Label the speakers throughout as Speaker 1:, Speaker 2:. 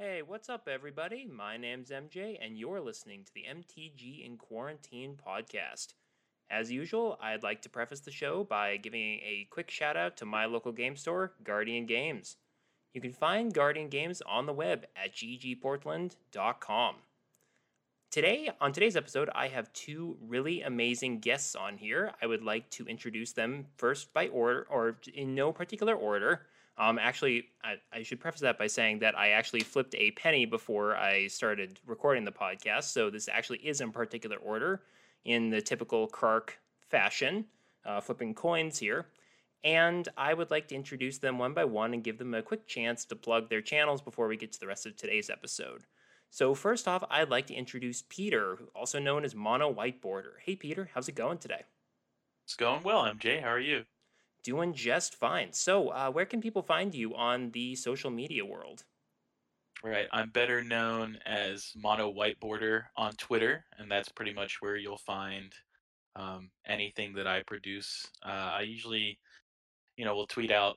Speaker 1: Hey, what's up, everybody? My name's MJ, and you're listening to the MTG in Quarantine podcast. As usual, I'd like to preface the show by giving a quick shout out to my local game store, Guardian Games. You can find Guardian Games on the web at ggportland.com. Today, on today's episode, I have two really amazing guests on here. I would like to introduce them first by order, or in no particular order. Um, actually, I, I, should preface that by saying that I actually flipped a penny before I started recording the podcast. So this actually is in particular order in the typical Krark fashion, uh, flipping coins here. And I would like to introduce them one by one and give them a quick chance to plug their channels before we get to the rest of today's episode. So, first off, I'd like to introduce Peter, also known as Mono Whiteboarder. Hey, Peter, how's it going today?
Speaker 2: It's going well, MJ. How are you?
Speaker 1: Doing just fine. So, uh, where can people find you on the social media world?
Speaker 2: Right. I'm better known as Mono Whiteboarder on Twitter, and that's pretty much where you'll find um, anything that I produce. Uh, I usually, you know, will tweet out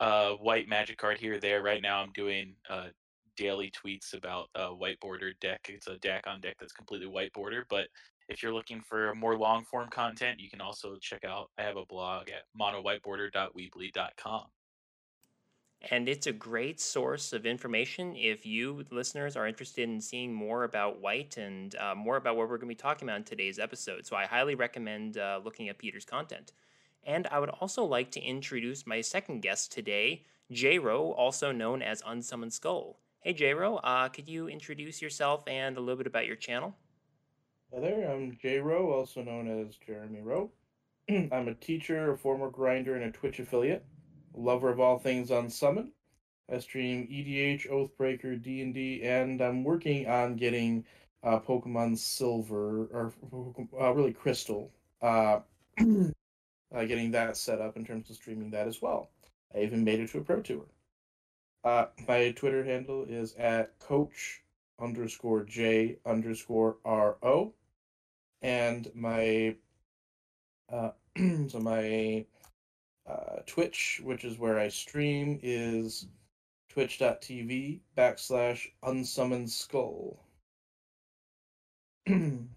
Speaker 2: a white magic card here or there. Right now, I'm doing uh, daily tweets about whiteboarder deck. It's a deck on deck that's completely whiteboarder, but if you're looking for more long form content, you can also check out, I have a blog at monowhiteboarder.weebly.com.
Speaker 1: And it's a great source of information if you listeners are interested in seeing more about white and uh, more about what we're going to be talking about in today's episode. So I highly recommend uh, looking at Peter's content. And I would also like to introduce my second guest today, J-Ro, also known as Unsummoned Skull. Hey, J-Ro, uh, could you introduce yourself and a little bit about your channel?
Speaker 3: Hi there, I'm J Rowe, also known as Jeremy Rowe. I'm a teacher, a former grinder, and a Twitch affiliate. Lover of all things on Summon. I stream EDH, Oathbreaker, D and D, and I'm working on getting uh, Pokemon Silver or uh, really Crystal. Uh, uh, getting that set up in terms of streaming that as well. I even made it to a pro tour. Uh, my Twitter handle is at Coach underscore J underscore R O and my uh, so my uh, Twitch, which is where I stream, is twitch.tv backslash unsummoned skull.
Speaker 1: and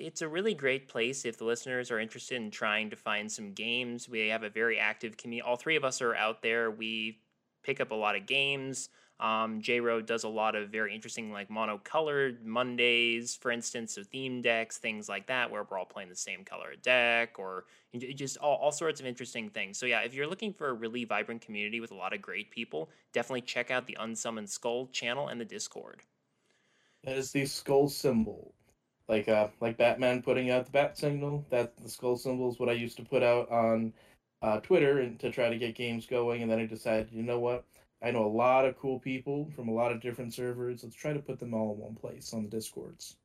Speaker 1: it's a really great place if the listeners are interested in trying to find some games. We have a very active community. All three of us are out there. We pick up a lot of games. Um, J-Ro does a lot of very interesting, like monocolored Mondays, for instance, so theme decks, things like that, where we're all playing the same color deck, or just all, all sorts of interesting things. So, yeah, if you're looking for a really vibrant community with a lot of great people, definitely check out the Unsummoned Skull channel and the Discord.
Speaker 3: That is the skull symbol. Like uh like Batman putting out the bat signal. That the skull symbol is what I used to put out on uh, Twitter and to try to get games going, and then I decided, you know what? I know a lot of cool people from a lot of different servers. Let's try to put them all in one place on the discords.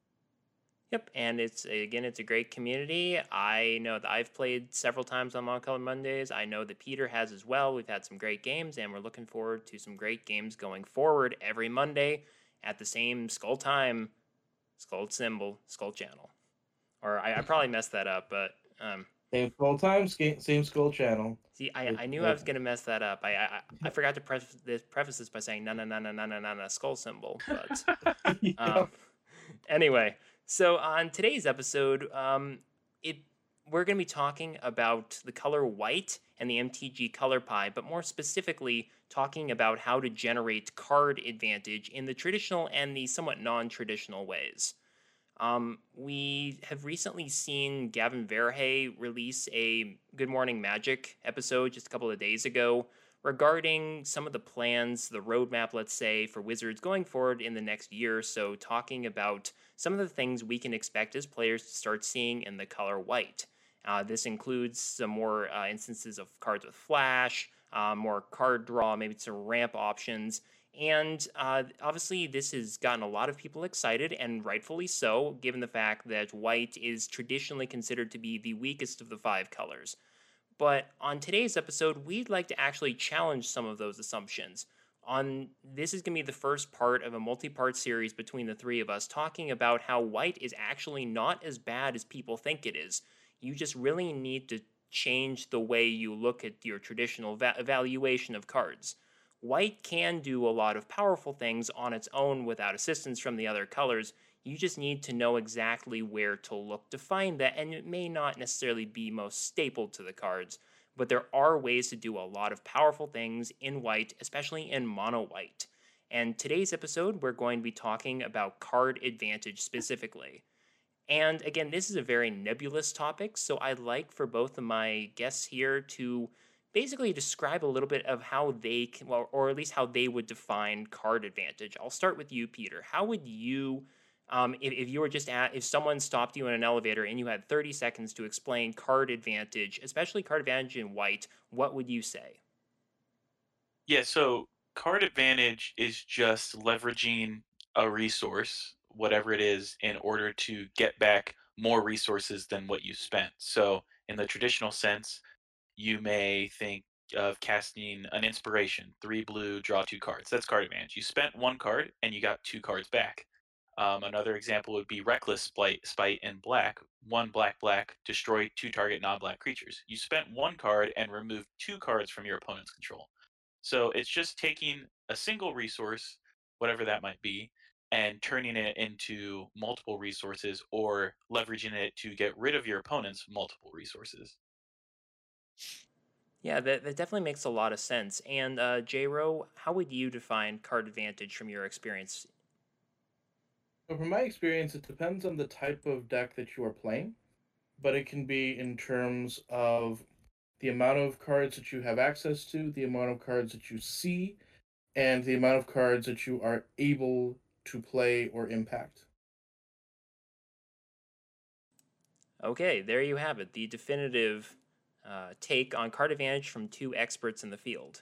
Speaker 1: Yep, and it's again, it's a great community. I know that I've played several times on Monocolor Mondays. I know that Peter has as well. We've had some great games, and we're looking forward to some great games going forward every Monday at the same Skull Time, Skull Symbol, Skull Channel. Or I, I probably messed that up, but um,
Speaker 3: same skull time, same skull channel.
Speaker 1: See, I, I knew I was gonna mess that up. I I, I forgot to preface this, preface this by saying no no no no no no no no skull symbol. But yeah. um, anyway, so on today's episode, um, it we're gonna be talking about the color white and the MTG color pie, but more specifically talking about how to generate card advantage in the traditional and the somewhat non-traditional ways. Um, we have recently seen Gavin Verhey release a Good Morning Magic episode just a couple of days ago regarding some of the plans, the roadmap, let's say, for Wizards going forward in the next year or so, talking about some of the things we can expect as players to start seeing in the color white. Uh, this includes some more uh, instances of cards with flash, uh, more card draw, maybe some ramp options, and uh, obviously, this has gotten a lot of people excited, and rightfully so, given the fact that white is traditionally considered to be the weakest of the five colors. But on today's episode, we'd like to actually challenge some of those assumptions. On this is going to be the first part of a multi-part series between the three of us talking about how white is actually not as bad as people think it is. You just really need to change the way you look at your traditional va- evaluation of cards white can do a lot of powerful things on its own without assistance from the other colors. You just need to know exactly where to look to find that, and it may not necessarily be most staple to the cards, but there are ways to do a lot of powerful things in white, especially in mono white. And today's episode, we're going to be talking about card advantage specifically. And again, this is a very nebulous topic, so I'd like for both of my guests here to basically describe a little bit of how they can, well, or at least how they would define card advantage. I'll start with you, Peter. How would you, um, if, if you were just at, if someone stopped you in an elevator and you had 30 seconds to explain card advantage, especially card advantage in white, what would you say?
Speaker 2: Yeah, so card advantage is just leveraging a resource whatever it is in order to get back more resources than what you spent. So, in the traditional sense, you may think of casting an inspiration, three blue, draw two cards. That's card advantage. You spent one card and you got two cards back. Um, another example would be Reckless Spite, Spite in black. One black, black, destroy two target non black creatures. You spent one card and removed two cards from your opponent's control. So it's just taking a single resource, whatever that might be, and turning it into multiple resources or leveraging it to get rid of your opponent's multiple resources.
Speaker 1: Yeah, that, that definitely makes a lot of sense. And uh, J-Ro, how would you define card advantage from your experience?
Speaker 3: So from my experience, it depends on the type of deck that you are playing, but it can be in terms of the amount of cards that you have access to, the amount of cards that you see, and the amount of cards that you are able to play or impact.
Speaker 1: Okay, there you have it. The definitive uh, take on card advantage from two experts in the field.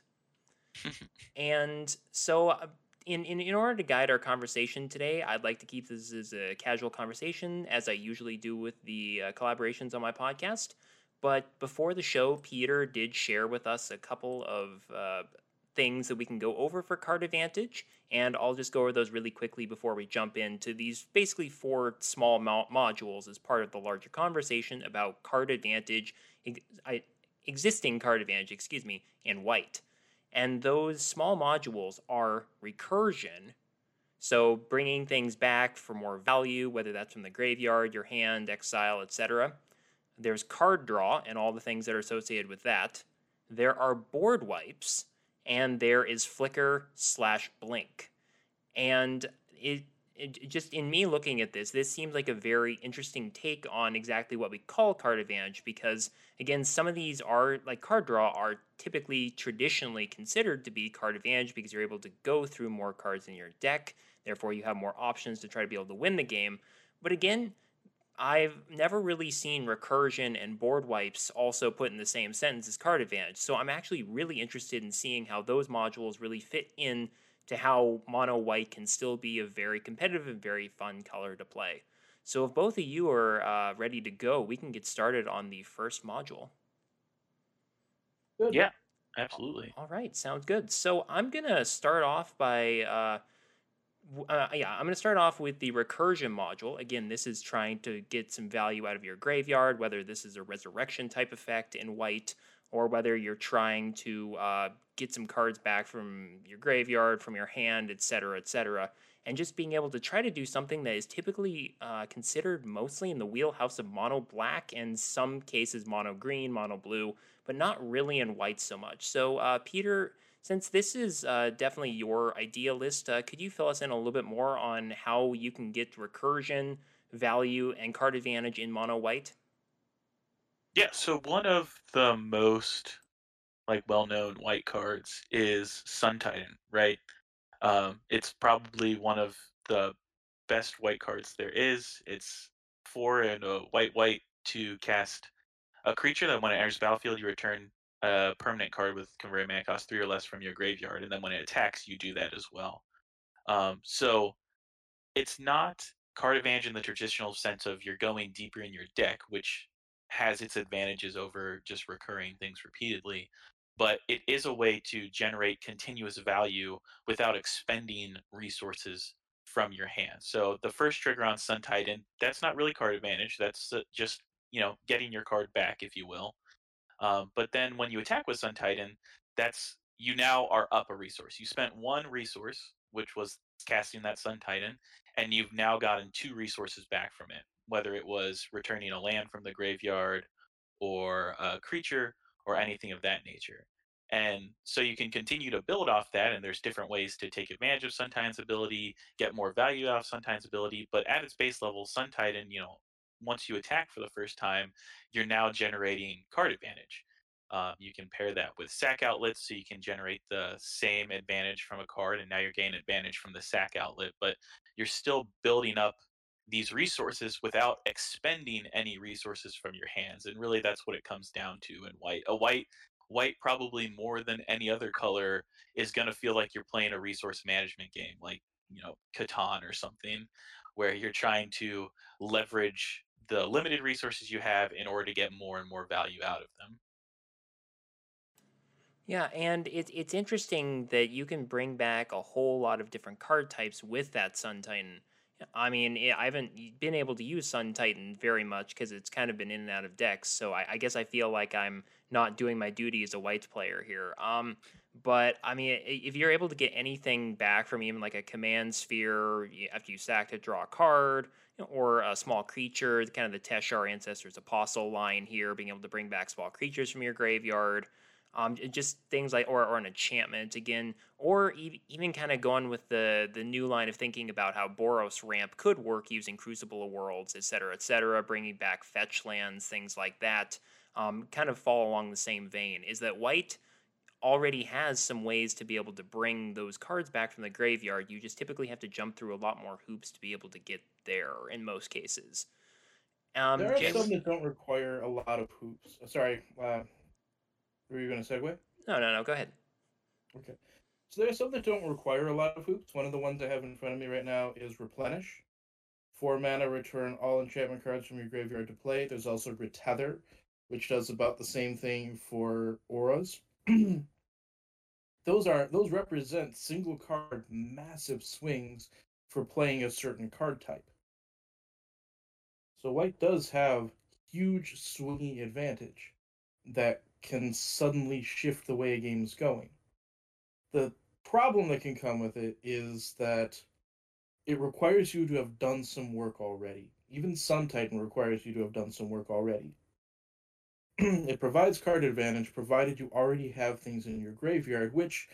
Speaker 1: and so, uh, in, in, in order to guide our conversation today, I'd like to keep this as a casual conversation, as I usually do with the uh, collaborations on my podcast. But before the show, Peter did share with us a couple of uh, things that we can go over for card advantage and I'll just go over those really quickly before we jump into these basically four small mo- modules as part of the larger conversation about card advantage, Existing card advantage, excuse me, in white. And those small modules are recursion, so bringing things back for more value, whether that's from the graveyard, your hand, exile, etc. There's card draw and all the things that are associated with that. There are board wipes, and there is flicker slash blink. And it, Eh, just in me looking at this, this seems like a very interesting take on exactly what we call card advantage because again, some of these are like card draw are typically traditionally considered to be card advantage because you're able to go through more cards in your deck, therefore you have more options to try to be able to win the game. But again, I've never really seen recursion and board wipes also put in the same sentence as card advantage. So I'm actually really interested in seeing how those modules really fit in to how mono white can still be a very competitive and very fun color to play. So if both of you are uh, ready to go, we can get started on the first module.
Speaker 2: Good. Yeah, absolutely.
Speaker 1: All right, sounds good. So I'm gonna start off by uh, uh, yeah, I'm going to start off with the recursion module. Again, this is trying to get some value out of your graveyard, whether this is a resurrection type effect in white, or whether you're trying to uh, get some cards back from your graveyard, from your hand, etc., etc. And just being able to try to do something that is typically uh, considered mostly in the wheelhouse of mono black and some cases mono green, mono blue, but not really in white so much. So, uh, Peter since this is uh, definitely your idea list, uh, could you fill us in a little bit more on how you can get recursion, value, and card advantage in mono white?
Speaker 2: Yeah, so one of the most like well-known white cards is Sun Titan, right? Um, it's probably one of the best white cards there is. It's four and a white white to cast a creature that when it enters battlefield, you return a permanent card with convert mana cost three or less from your graveyard, and then when it attacks, you do that as well. Um, so it's not card advantage in the traditional sense of you're going deeper in your deck, which has its advantages over just recurring things repeatedly. But it is a way to generate continuous value without expending resources from your hand. So the first trigger on Sun Titan, that's not really card advantage. That's uh, just you know getting your card back, if you will. Um, but then when you attack with Sun Titan, that's you now are up a resource. You spent one resource, which was casting that Sun Titan, and you've now gotten two resources back from it, whether it was returning a land from the graveyard or a creature or anything of that nature. And so you can continue to build off that, and there's different ways to take advantage of Sun Titan's ability, get more value out of Sun Titan's ability. But at its base level, Sun Titan, you know, once you attack for the first time, you're now generating card advantage. Um, you can pair that with sack outlets, so you can generate the same advantage from a card, and now you're gaining advantage from the sack outlet. But you're still building up these resources without expending any resources from your hands, and really that's what it comes down to in white. A white white probably more than any other color is going to feel like you're playing a resource management game like you know Catan or something where you're trying to leverage the limited resources you have in order to get more and more value out of them.
Speaker 1: Yeah, and it's it's interesting that you can bring back a whole lot of different card types with that Sun Titan. I mean, I haven't been able to use Sun Titan very much because it's kind of been in and out of decks. So I, I, guess I feel like I'm not doing my duty as a white player here. Um, but I mean, if you're able to get anything back from even like a Commander's Sphere after you sack to draw a card, or a small creature, kind of the Teshar Ancestor's Apostle line here, being able to bring back small creatures from your graveyard. Um, just things like or, or an enchantment again, or even, even kind of going with the the new line of thinking about how Boros ramp could work using Crucible of Worlds, et cetera, et cetera, bringing back fetch lands, things like that. Um, kind of fall along the same vein. Is that white already has some ways to be able to bring those cards back from the graveyard. You just typically have to jump through a lot more hoops to be able to get there in most cases.
Speaker 3: Um, there are some that don't require a lot of hoops. Sorry, uh, were you going to segue?
Speaker 1: No, no, no. Go ahead.
Speaker 3: Okay. So there are some that don't require a lot of hoops. One of the ones I have in front of me right now is Replenish. Four mana, return all enchantment cards from your graveyard to play. There's also Retether, which does about the same thing for auras. those are those represent single card massive swings for playing a certain card type. So white does have huge swinging advantage that can suddenly shift the way a game is going. The problem that can come with it is that it requires you to have done some work already. Even Sun Titan requires you to have done some work already. it provides card advantage provided you already have things in your graveyard, which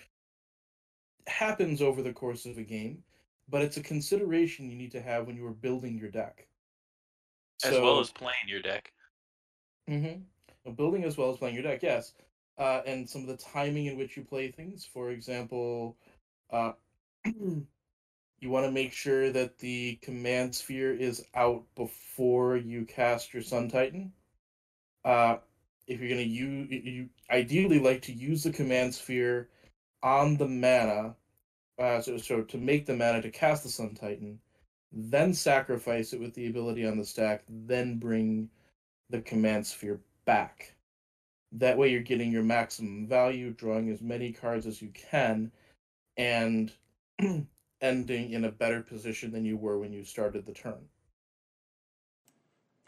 Speaker 3: happens over the course of a game, but it's a consideration you need to have when you are building your deck.
Speaker 2: As so, well as playing your deck.
Speaker 3: Mm-hmm building as well as playing your deck, yes. Uh, and some of the timing in which you play things. For example, uh, you want to make sure that the Commander's Sphere is out before you cast your Sun Titan. Uh, if you're going to use, you ideally like to use the Commander's Sphere on the mana, uh, so, so to make the mana to cast the Sun Titan, then sacrifice it with the ability on the stack, then bring the command sphere back. That way, you're getting your maximum value, drawing as many cards as you can, and ending in a better position than you were when you started the turn.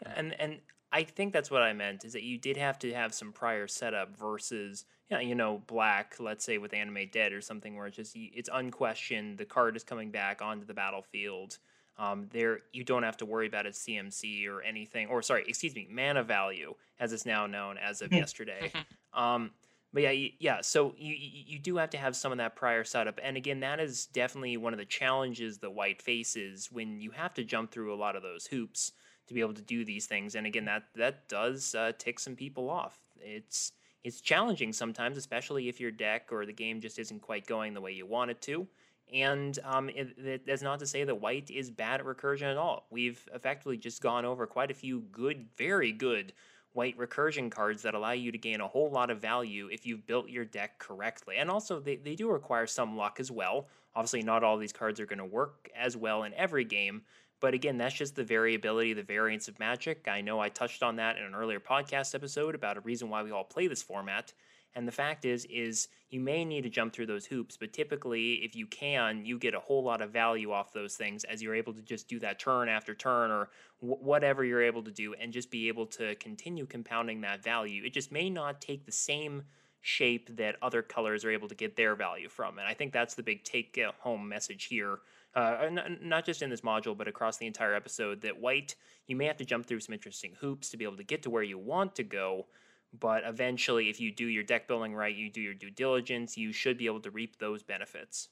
Speaker 1: And and I think that's what I meant is that you did have to have some prior setup versus yeah, you know, black, let's say with Animate Dead or something where it's just it's unquestioned the card is coming back onto the battlefield um, there, you don't have to worry about its CMC or anything, or sorry, excuse me, mana value, as it's now known as of hmm. yesterday. Um, but yeah, yeah. So you you do have to have some of that prior setup, and again, that is definitely one of the challenges that White faces when you have to jump through a lot of those hoops to be able to do these things. And again, that that does uh, tick some people off. It's it's challenging sometimes, especially if your deck or the game just isn't quite going the way you want it to. And um, it, it, that's not to say that white is bad at recursion at all. We've effectively just gone over quite a few good, very good white recursion cards that allow you to gain a whole lot of value if you've built your deck correctly. And also, they, they do require some luck as well. Obviously, not all these cards are going to work as well in every game. But again, that's just the variability, the variance of magic. I know I touched on that in an earlier podcast episode about a reason why we all play this format. And the fact is, is you may need to jump through those hoops, but typically, if you can, you get a whole lot of value off those things as you're able to just do that turn after turn or w- whatever you're able to do, and just be able to continue compounding that value. It just may not take the same shape that other colors are able to get their value from. And I think that's the big take home message here. Uh, not just in this module, but across the entire episode, that white, you may have to jump through some interesting hoops to be able to get to where you want to go. But eventually, if you do your deck building right, you do your due diligence, you should be able to reap those benefits.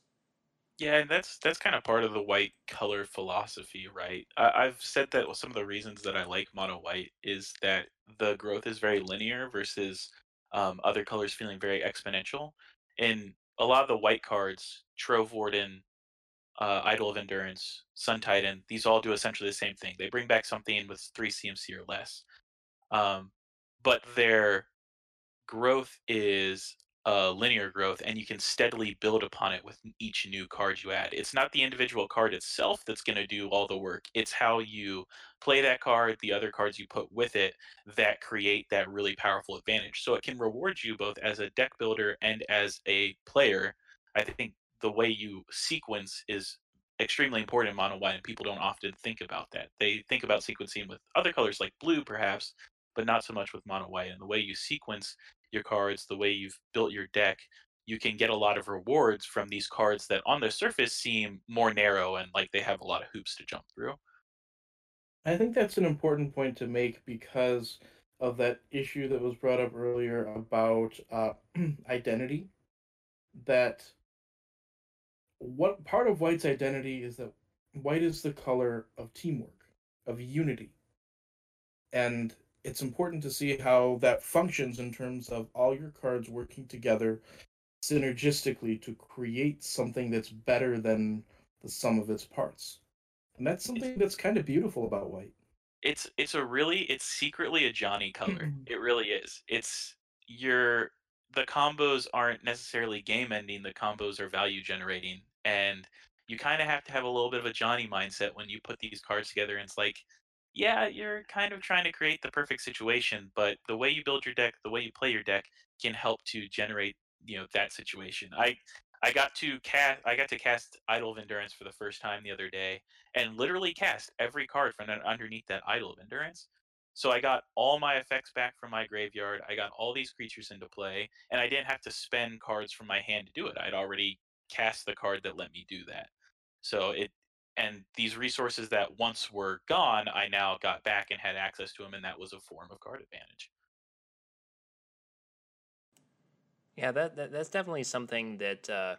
Speaker 2: Yeah, and that's that's kind of part of the white color philosophy, right? I, I've said that some of the reasons that I like mono white is that the growth is very linear versus um, other colors feeling very exponential. And a lot of the white cards, Trove Warden, uh, Idol of Endurance, Sun Titan, these all do essentially the same thing. They bring back something with three CMC or less, um, but their growth is uh, linear growth and you can steadily build upon it with each new card you add. It's not the individual card itself that's going to do all the work. It's how you play that card, the other cards you put with it that create that really powerful advantage. So it can reward you both as a deck builder and as a player. I think the way you sequence is extremely important in mono white and people don't often think about that. They think about sequencing with other colors like blue perhaps, but not so much with mono white. And the way you sequence your cards, the way you've built your deck, you can get a lot of rewards from these cards that on the surface seem more narrow and like they have a lot of hoops to jump through.
Speaker 3: I think that's an important point to make because of that issue that was brought up earlier about uh, identity. That what part of white's identity is that white is the color of teamwork, of unity. And it's important to see how that functions in terms of all your cards working together synergistically to create something that's better than the sum of its parts. And that's something that's kind of beautiful about white.
Speaker 2: It's it's a really it's secretly a Johnny color. Mm-hmm. it really is. It's your the combos aren't necessarily game ending, the combos are value generating. And you kind of have to have a little bit of a Johnny mindset when you put these cards together. And it's like, yeah, you're kind of trying to create the perfect situation, but the way you build your deck, the way you play your deck can help to generate, you know, that situation. I I got to cast I got to cast Idol of Endurance for the first time the other day and literally cast every card from underneath that Idol of Endurance. So I got all my effects back from my graveyard. I got all these creatures into play, and I didn't have to spend cards from my hand to do it. I'd already cast the card that let me do that. So it and these resources that once were gone, I now got back and had access to them, and that was a form of card advantage.
Speaker 1: Yeah, that, that that's definitely something that uh,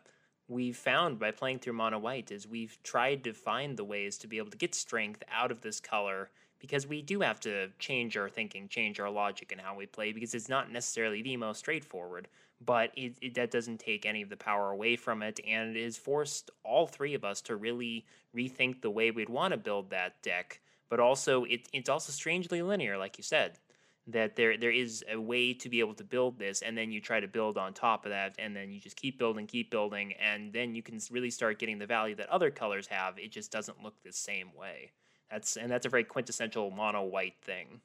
Speaker 1: we've found by playing through mono white is we've tried to find the ways to be able to get strength out of this color because we do have to change our thinking, change our logic and how we play because it's not necessarily the most straightforward but it, it, that doesn't take any of the power away from it, and it has forced all three of us to really rethink the way we'd want to build that deck. But also, it, it's also strangely linear, like you said, that there there is a way to be able to build this, and then you try to build on top of that, and then you just keep building, keep building, and then you can really start getting the value that other colors have. It just doesn't look the same way. That's and that's a very quintessential mono white thing.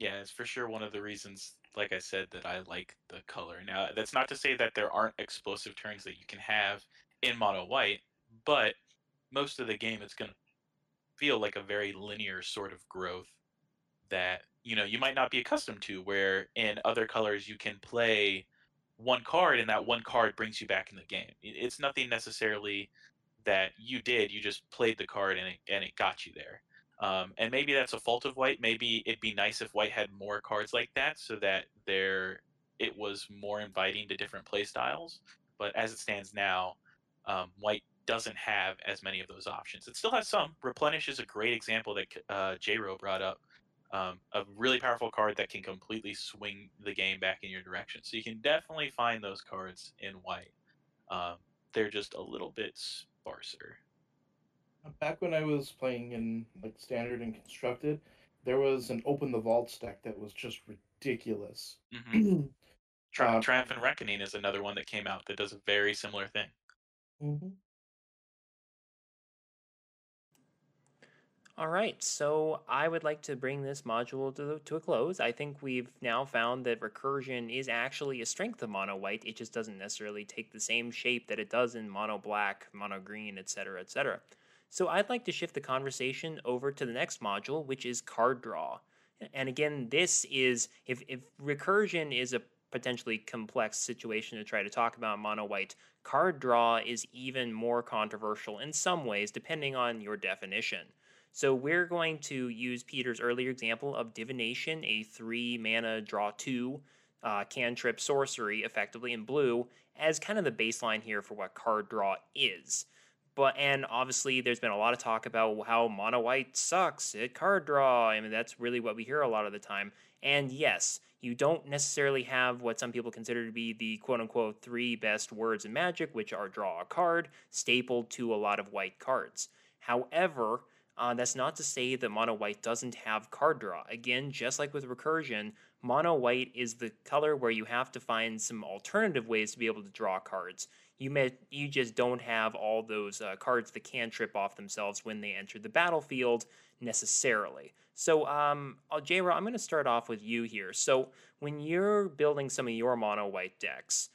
Speaker 2: Yeah, it's for sure one of the reasons like I said, that I like the color. Now, that's not to say that there aren't explosive turns that you can have in mono white, but most of the game it's going to feel like a very linear sort of growth that you know you might not be accustomed to where in other colors you can play one card and that one card brings you back in the game it's nothing necessarily that you did you just played the card and it, and it got you there um, and maybe that's a fault of white. Maybe it'd be nice if white had more cards like that, so that there it was more inviting to different play styles. But as it stands now, um, white doesn't have as many of those options. It still has some. Replenish is a great example that uh, J-Ro brought up. Um, a really powerful card that can completely swing the game back in your direction. So you can definitely find those cards in white. Um, they're just a little bit sparser
Speaker 3: back when I was playing in like standard and constructed, there was an open the vault deck that was just ridiculous.
Speaker 2: Mm-hmm. Tri- uh, Triumphant Reckoning is another one that came out that does a very similar thing.
Speaker 3: Mm-hmm.
Speaker 1: All right, so I would like to bring this module to, to a close. I think we've now found that recursion is actually a strength of mono white. It just doesn't necessarily take the same shape that it does in mono black, mono green, etc., etc. So I'd like to shift the conversation over to the next module, which is card draw. And again, this is if if recursion is a potentially complex situation to try to talk about mono white, card draw is even more controversial in some ways, depending on your definition. So we're going to use Peter's earlier example of divination, a three mana draw two uh, cantrip sorcery, effectively in blue, as kind of the baseline here for what card draw is. But and obviously, there's been a lot of talk about how mono white sucks at card draw. I mean, that's really what we hear a lot of the time. And yes, you don't necessarily have what some people consider to be the quote unquote three best words in Magic, which are draw a card, stapled to a lot of white cards. However, uh, that's not to say that mono white doesn't have card draw. Again, just like with recursion, mono white is the color where you have to find some alternative ways to be able to draw cards. You may you just don't have all those uh, cards that can trip off themselves when they enter the battlefield necessarily. So, um, uh, I'm going to start off with you here. So, when you're building some of your mono white decks,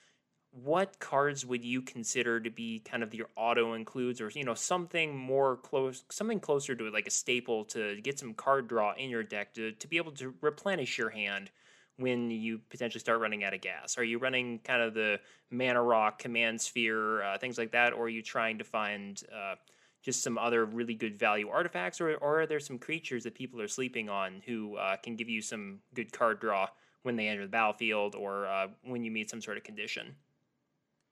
Speaker 1: what cards would you consider to be kind of your auto includes or you know something more close something closer to like a staple to get some card draw in your deck to, to be able to replenish your hand when you potentially start running out of gas are you running kind of the mana rock Commander's Sphere uh, things like that or are you trying to find uh, just some other really good value artifacts or, or are there some creatures that people are sleeping on who uh, can give you some good card draw when they enter the battlefield or uh, when you meet some sort of condition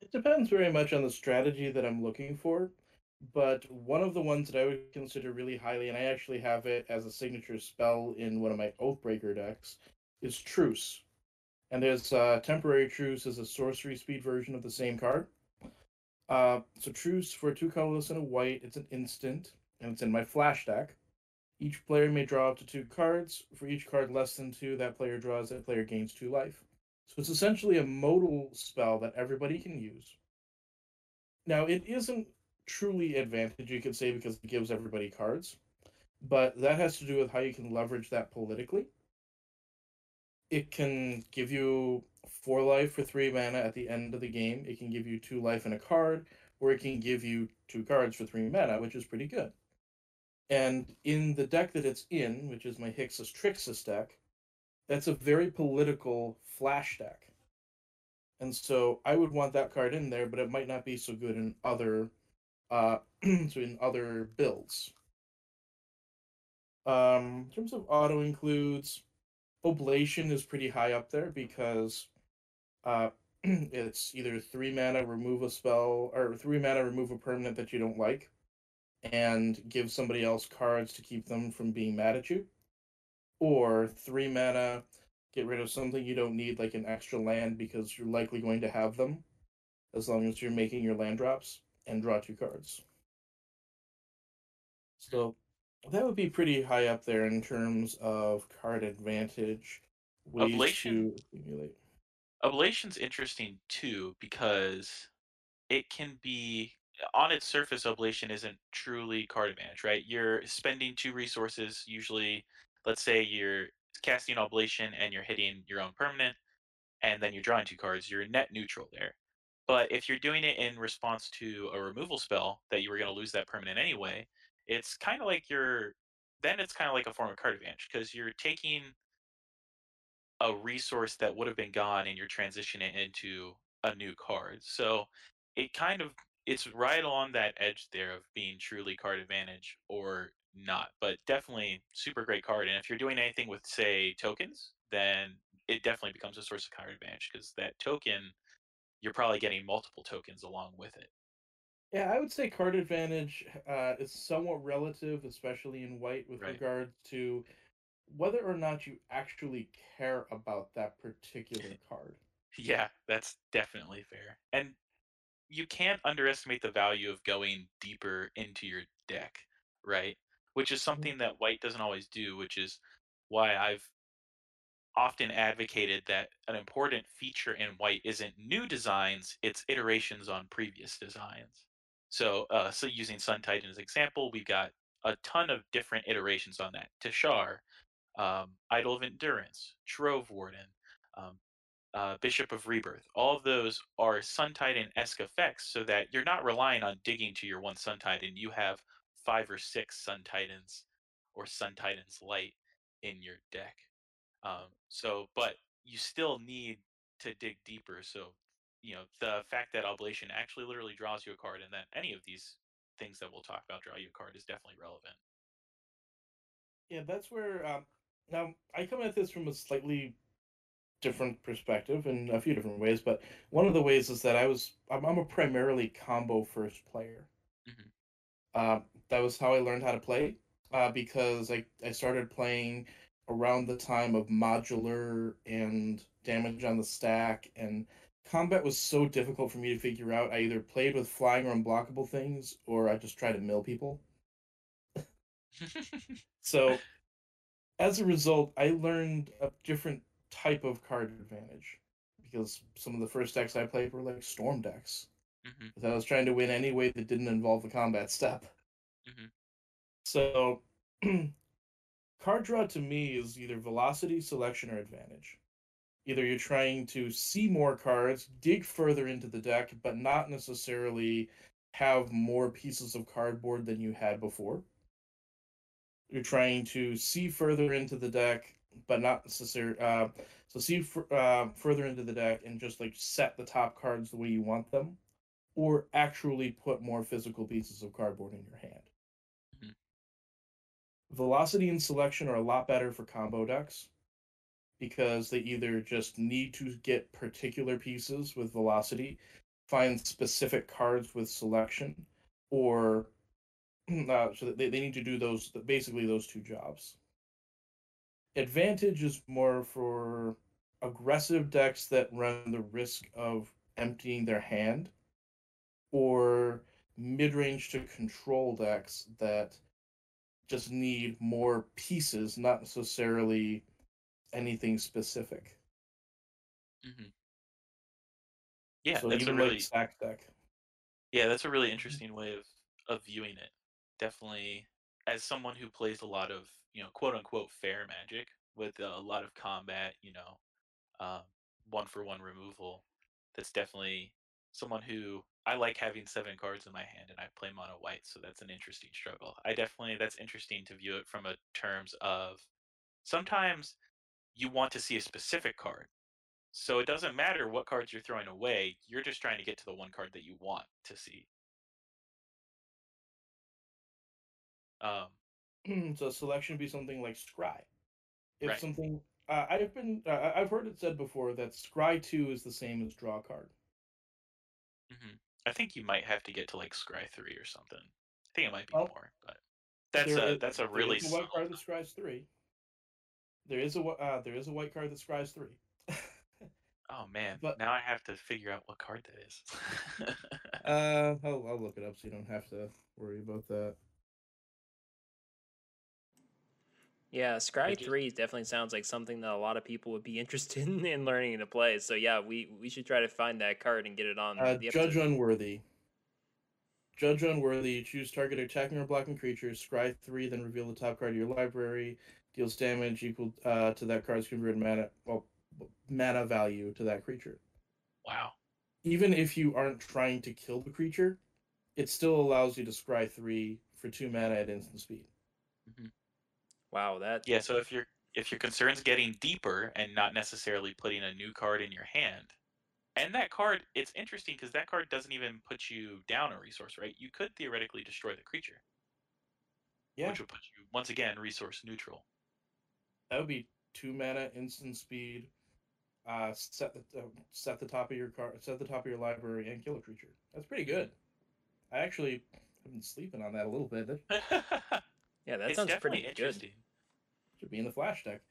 Speaker 3: it depends very much on the strategy that I'm looking for. But one of the ones that I would consider really highly, and I actually have it as a signature spell in one of my Oathbreaker decks, is Truce. And there's uh, Temporary Truce as a sorcery speed version of the same card. Uh, so Truce for two colorless and a white, it's an instant, and it's in my flash deck. Each player may draw up to two cards. For each card less than two, that player draws, that player gains two life. So it's essentially a modal spell that everybody can use. Now, it isn't truly advantage, you could say, because it gives everybody cards, but that has to do with how you can leverage that politically. It can give you four life for three mana at the end of the game. It can give you two life and a card, or it can give you two cards for three mana, which is pretty good. And in the deck that it's in, which is my Hixus Trixis deck, that's a very political flash deck. And so I would want that card in there, but it might not be so good in other uh so in other builds. Um in terms of auto includes, Oblation is pretty high up there because uh it's either three mana remove a spell or three mana remove a permanent that you don't like and give somebody else cards to keep them from being mad at you or three mana, get rid of something you don't need, like an extra land, because you're likely going to have them, as long as you're making your land drops, and draw two cards. So that would be pretty high up there in terms of card advantage.
Speaker 2: Ways Oblation. To accumulate. Oblation's interesting too because it can be on its surface oblation isn't truly card advantage right you're spending two resources usually let's say you're casting oblation and you're hitting your own permanent and then you're drawing two cards you're net neutral there but if you're doing it in response to a removal spell that you were going to lose that permanent anyway it's kind of like you're then it's kind of like a form of card advantage because you're taking a resource that would have been gone and you're transitioning it into a new card so it kind of it's right along that edge there of being truly card advantage or not, but definitely super great card. And if you're doing anything with say tokens, then it definitely becomes a source of card advantage because that token you're probably getting multiple tokens along with it.
Speaker 3: Yeah, I would say card advantage uh, is somewhat relative, especially in white, with right. regard to whether or not you actually care about that particular card.
Speaker 2: yeah, that's definitely fair. And you can't underestimate the value of going deeper into your deck, right? which is mm-hmm. something that white doesn't always do, which is why I've often advocated that an important feature in white isn't new designs, it's iterations on previous designs. So, uh, so using Sun Titan as example, we've got a ton of different iterations on that. Teshar, um, Idol of Endurance, Trove Warden, um, uh, Bishop of Rebirth. All of those are Sun Titan esque effects so that you're not relying on digging to your one Sun Titan. You have five or six Sun Titans or Sun Titans Light in your deck. Um, so, but you still need to dig deeper. So, you know, the fact that Oblation actually literally draws you a card, and that any of these things that we'll talk about draw you a card is definitely relevant.
Speaker 3: Yeah, that's where um, now I come at this from a slightly different perspective in a few different ways, but one of the ways is that I was I'm, I'm a primarily combo first player.
Speaker 2: Mhm.
Speaker 3: Uh, that was how I learned how to play uh, because I I started playing around the time of modular and damage on the stack and combat was so difficult for me to figure out. I either played with flying or unblockable things, or I just tried to mill people. So, as a result, I learned a different type of card advantage because some of the first decks I played were like storm decks.
Speaker 2: Mhm.
Speaker 3: 'Cause I was trying to win any way that didn't involve the combat step.
Speaker 2: Mhm.
Speaker 3: So, card draw to me is either velocity, selection, or advantage. Either you're trying to see more cards, dig further into the deck, but not necessarily have more pieces of cardboard than you had before. You're trying to see further into the deck, but not necessarily. Uh, so see f- uh, further into the deck and just like set the top cards the way you want them, or actually put more physical pieces of cardboard in your hand.
Speaker 2: Mhm.
Speaker 3: Velocity and selection are a lot better for combo decks because they either just need to get particular pieces with velocity, find specific cards with selection, or uh, so they, they need to do those basically those two jobs. Advantage is more for aggressive decks that run the risk of emptying their hand, or mid-range to control decks that just need more pieces, not necessarily anything specific.
Speaker 2: Mhm. Yeah,
Speaker 3: so
Speaker 2: that's a really
Speaker 3: stack deck.
Speaker 2: yeah, that's a really interesting way of of viewing it. Definitely, as someone who plays a lot of you know quote unquote fair magic with a lot of combat, you know, um, one for one removal. That's definitely someone who I like having seven cards in my hand and I play mono white, so that's an interesting struggle. I definitely that's interesting to view it from a terms of sometimes you want to see a specific card. So it doesn't matter what cards you're throwing away, you're just trying to get to the one card that you want to see. Um,
Speaker 3: so selection would be something like scry. If
Speaker 2: Right.
Speaker 3: something uh, I've been uh, I've heard it said before that scry two is the same as draw card.
Speaker 2: mhm. I think you might have to get to like Scry three or something. I think it might be
Speaker 3: Well,
Speaker 2: more, but that's a that's a really
Speaker 3: is a white
Speaker 2: subtle
Speaker 3: card that scries three. There is a uh, there is a white card that scries three.
Speaker 2: Oh man,
Speaker 3: But-
Speaker 2: now I have to figure out what card that is.
Speaker 3: uh, I'll I'll look it up so you don't have to worry about that.
Speaker 1: Yeah, Scry
Speaker 2: just-
Speaker 1: 3 definitely sounds like something that a lot of people would be interested in, in learning to play. So yeah, we we should try to find that card and get it on
Speaker 3: Uh,
Speaker 1: the
Speaker 3: Judge. Unworthy. Judge Unworthy. Choose target attacking or blocking creatures. Scry three, then reveal the top card of your library. Deals damage equal uh, to that card's converted mana. Well, mana value to that creature.
Speaker 2: wow.
Speaker 3: Even if you aren't trying to kill the creature, it still allows you to scry three for two mana at instant speed.
Speaker 1: Wow, that
Speaker 2: Yeah, so if your if your concern's getting deeper and not necessarily putting a new card in your hand, and that card, it's interesting because that card doesn't even put you down a resource, right? You could theoretically destroy the creature,
Speaker 3: Yeah,
Speaker 2: which would put you once again resource neutral.
Speaker 3: That would be two mana instant speed. Uh, set the uh, set the top of your card, set the top of your library, and kill a creature. That's pretty good. I actually have been sleeping on that a little bit.
Speaker 1: Yeah, that
Speaker 2: it's
Speaker 1: sounds
Speaker 2: definitely
Speaker 1: pretty good.
Speaker 2: interesting.
Speaker 3: should be in the flash deck.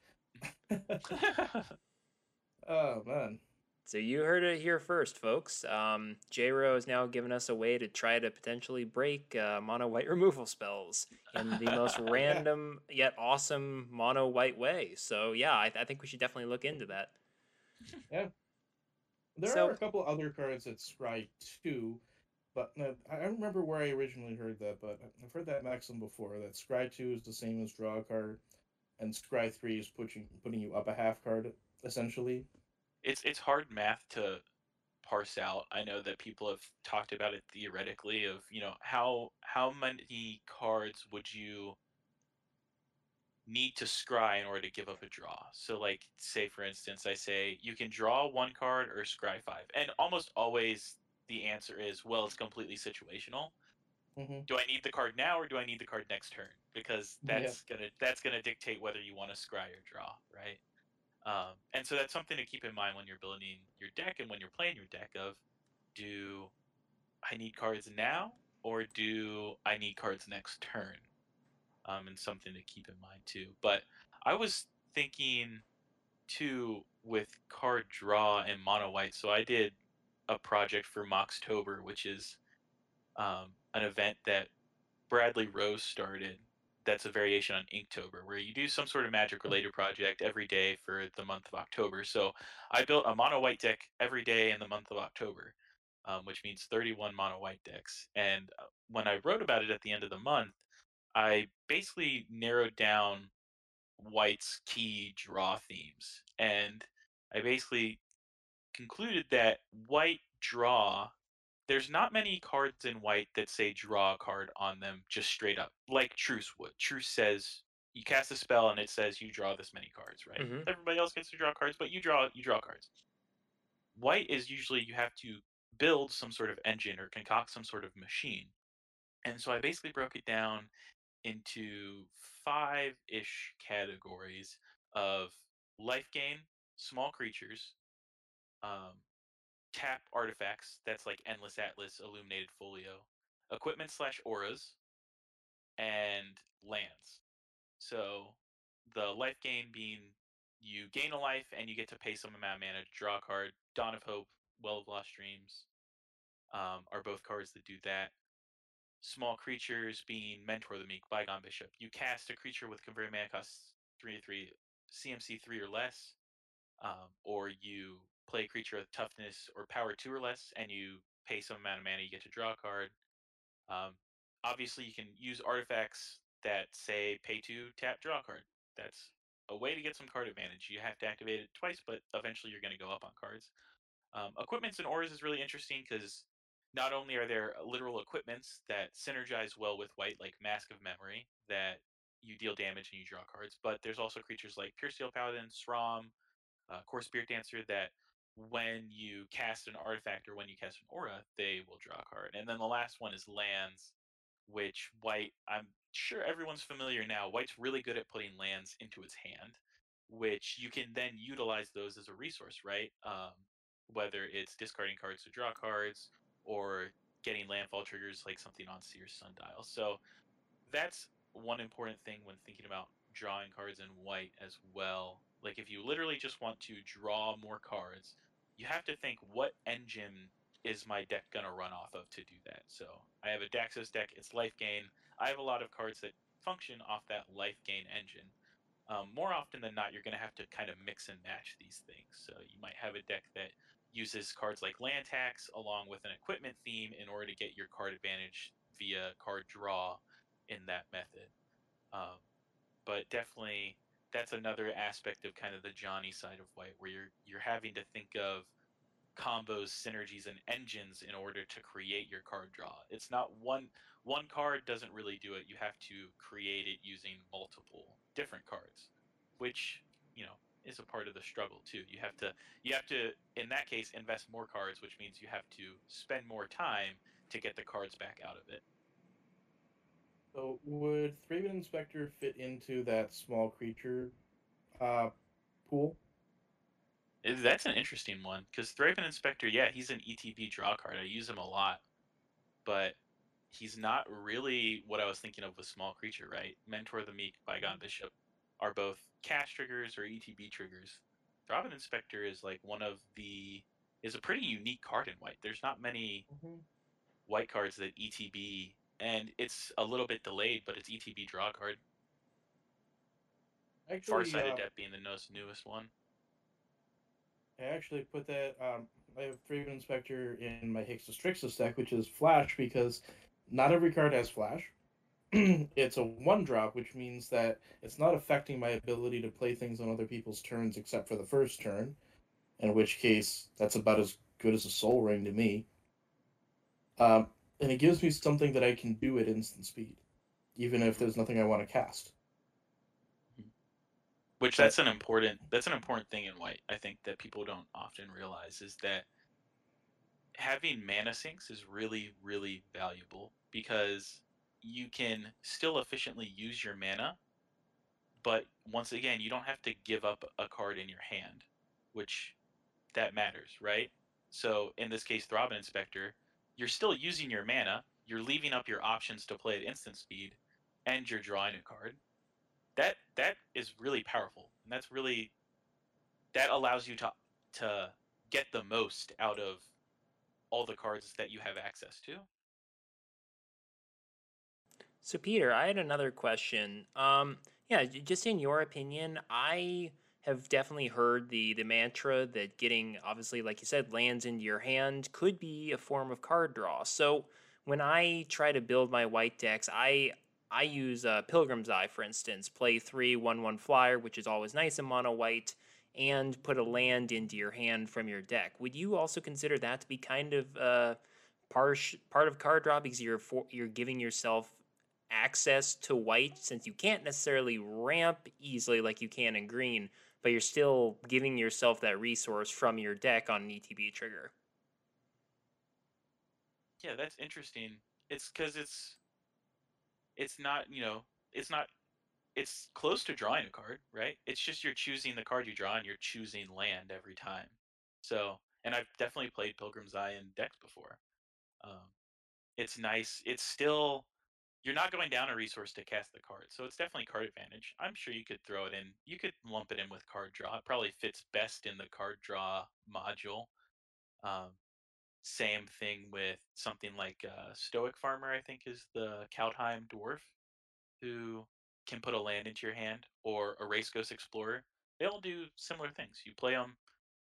Speaker 3: oh man.
Speaker 1: So you heard it here first, folks. Um, J-Ro has now given us a way to try to potentially break uh, mono white removal spells in the most random yet awesome mono white way. So yeah, I, I think we should definitely look into that.
Speaker 3: Yeah, there
Speaker 1: So-
Speaker 3: are a couple other cards that scry two, but uh, I don't remember where I originally heard that. But I've heard that maxim before that scry two is the same as draw a card, and scry three is putting putting you up a half card essentially.
Speaker 2: It's it's hard math to parse out. I know that people have talked about it theoretically of, you know, how how many cards would you need to scry in order to give up a draw. So, like, say for instance, I say you can draw one card or scry five, and almost always the answer is, well, it's completely situational.
Speaker 3: hmm
Speaker 2: Do I need the card now or do I need the card next turn? Because
Speaker 3: Yeah.
Speaker 2: that's gonna that's gonna dictate whether you want to scry or draw, right? Um, and so that's something to keep in mind when you're building your deck and when you're playing your deck. Of do I need cards now or do I need cards next turn? Um, and something to keep in mind too. But I was thinking too with card draw and mono white. So I did a project for Moxtober, which is um, an event that Bradley Rose started. That's a variation on Inktober, where you do some sort of magic related project every day for the month of October. So I built a mono white deck every day in the month of October, um, which means 31 mono white decks. And uh, when I wrote about it at the end of the month, I basically narrowed down White's key draw themes. And I basically concluded that White draw, there's not many cards in White that say draw a card on them just straight up, like Truce would. Truce says you cast a spell and it says you draw this many cards, right?
Speaker 1: Mhm.
Speaker 2: Everybody else gets to draw cards, but you draw you draw cards. White is usually you have to build some sort of engine or concoct some sort of machine. And so I basically broke it down into five ish categories of life gain, small creatures, um, tap artifacts, that's like Endless Atlas, Illuminated Folio, equipment slash auras, and lands. So the life gain being you gain a life and you get to pay some amount of mana draw a card. Dawn of Hope, Well of Lost Dreams um, are both cards that do that small creatures being Mentor the Meek, Bygone Bishop. You cast a creature with converted mana cost 3 to 3, CMC 3 or less, um, or you play a creature with toughness or power 2 or less, and you pay some amount of mana, you get to draw a card. Um, obviously, you can use artifacts that say pay 2, tap, draw a card. That's a way to get some card advantage. You have to activate it twice, but eventually you're going to go up on cards. Um, equipments and auras is really interesting because not only are there literal equipments that synergize well with white, like Mask of Memory, that you deal damage and you draw cards, but there's also creatures like Puresteel Paladin, Sram, uh, Kor Spiritdancer that when you cast an artifact or when you cast an aura, they will draw a card. And then the last one is lands, which white, I'm sure everyone's familiar now. White's really good at putting lands into its hand, which you can then utilize those as a resource, right? Um, whether it's discarding cards to draw cards or getting landfall triggers like something on Seer's Sundial. So that's one important thing when thinking about drawing cards in white as well. Like if you literally just want to draw more cards, you have to think what engine is my deck gonna run off of to do that. So I have a Daxos deck, it's life gain. I have a lot of cards that function off that life gain engine. Um, more often than not, you're gonna have to kind of mix and match these things. So you might have a deck that uses cards like land tax along with an equipment theme in order to get your card advantage via card draw in that method. Um, but definitely, that's another aspect of kind of the Johnny side of white, where you're you're having to think of combos, synergies, and engines in order to create your card draw. It's not one one card doesn't really do it. You have to create it using multiple different cards, which you know is a part of the struggle too. You have to you have to in that case invest more cards, which means you have to spend more time to get the cards back out of it.
Speaker 3: So would Thraben Inspector fit into that small creature uh, pool?
Speaker 2: That's an interesting one because Thraben Inspector, yeah, he's an ETB draw card. I use him a lot, but he's not really what I was thinking of with small creature, right? Mentor the Meek, Bygone Bishop are both cash triggers or ETB triggers. Thraben Inspector is like one of the is a pretty unique card in white. There's not many white cards that ETB, and it's a little bit delayed, but it's ETB draw card.
Speaker 3: Actually,
Speaker 2: Farsighted
Speaker 3: uh,
Speaker 2: Death being the newest newest one.
Speaker 3: I actually put that. Um, I have Thraben Inspector in my Hixus Trixus deck, which is Flash, because not every card has Flash. it's a one drop, which means that it's not affecting my ability to play things on other people's turns except for the first turn, in which case that's about as good as a Sol Ring to me. Um, and it gives me something that I can do at instant speed, even if there's nothing I want to cast.
Speaker 2: Which that's an important that's an important thing in white. I think that people don't often realize is that having mana sinks is really really valuable because you can still efficiently use your mana, but once again, you don't have to give up a card in your hand, which that matters, right? So in this case, Thraben Inspector, you're still using your mana, you're leaving up your options to play at instant speed, and you're drawing a card. That that is really powerful, and that's really that allows you to to get the most out of all the cards that you have access to.
Speaker 1: So, Peter, I had another question. Um, yeah, just in your opinion, I have definitely heard the the mantra that getting obviously, like you said, lands into your hand could be a form of card draw. So, when I try to build my white decks, I I use uh, Pilgrim's Eye, for instance, play three one one flyer, which is always nice in mono white, and put a land into your hand from your deck. Would you also consider that to be kind of uh, part part of card draw because you're for, you're giving yourself access to white since you can't necessarily ramp easily like you can in green, but you're still giving yourself that resource from your deck on an ETB trigger.
Speaker 2: Yeah, that's interesting. It's because it's it's not you know it's not it's close to drawing a card, right? It's just you're choosing the card you draw and you're choosing land every time. So, and I've definitely played Pilgrim's Eye in decks before. Um, it's nice. It's still you're not going down a resource to cast the card, so it's definitely card advantage. I'm sure you could throw it in. You could lump it in with card draw. It probably fits best in the card draw module. Um, same thing with something like uh, Stoic Farmer. I think is the Kaldheim Dwarf, who can put a land into your hand, or a Race Ghost Explorer. They all do similar things. You play them,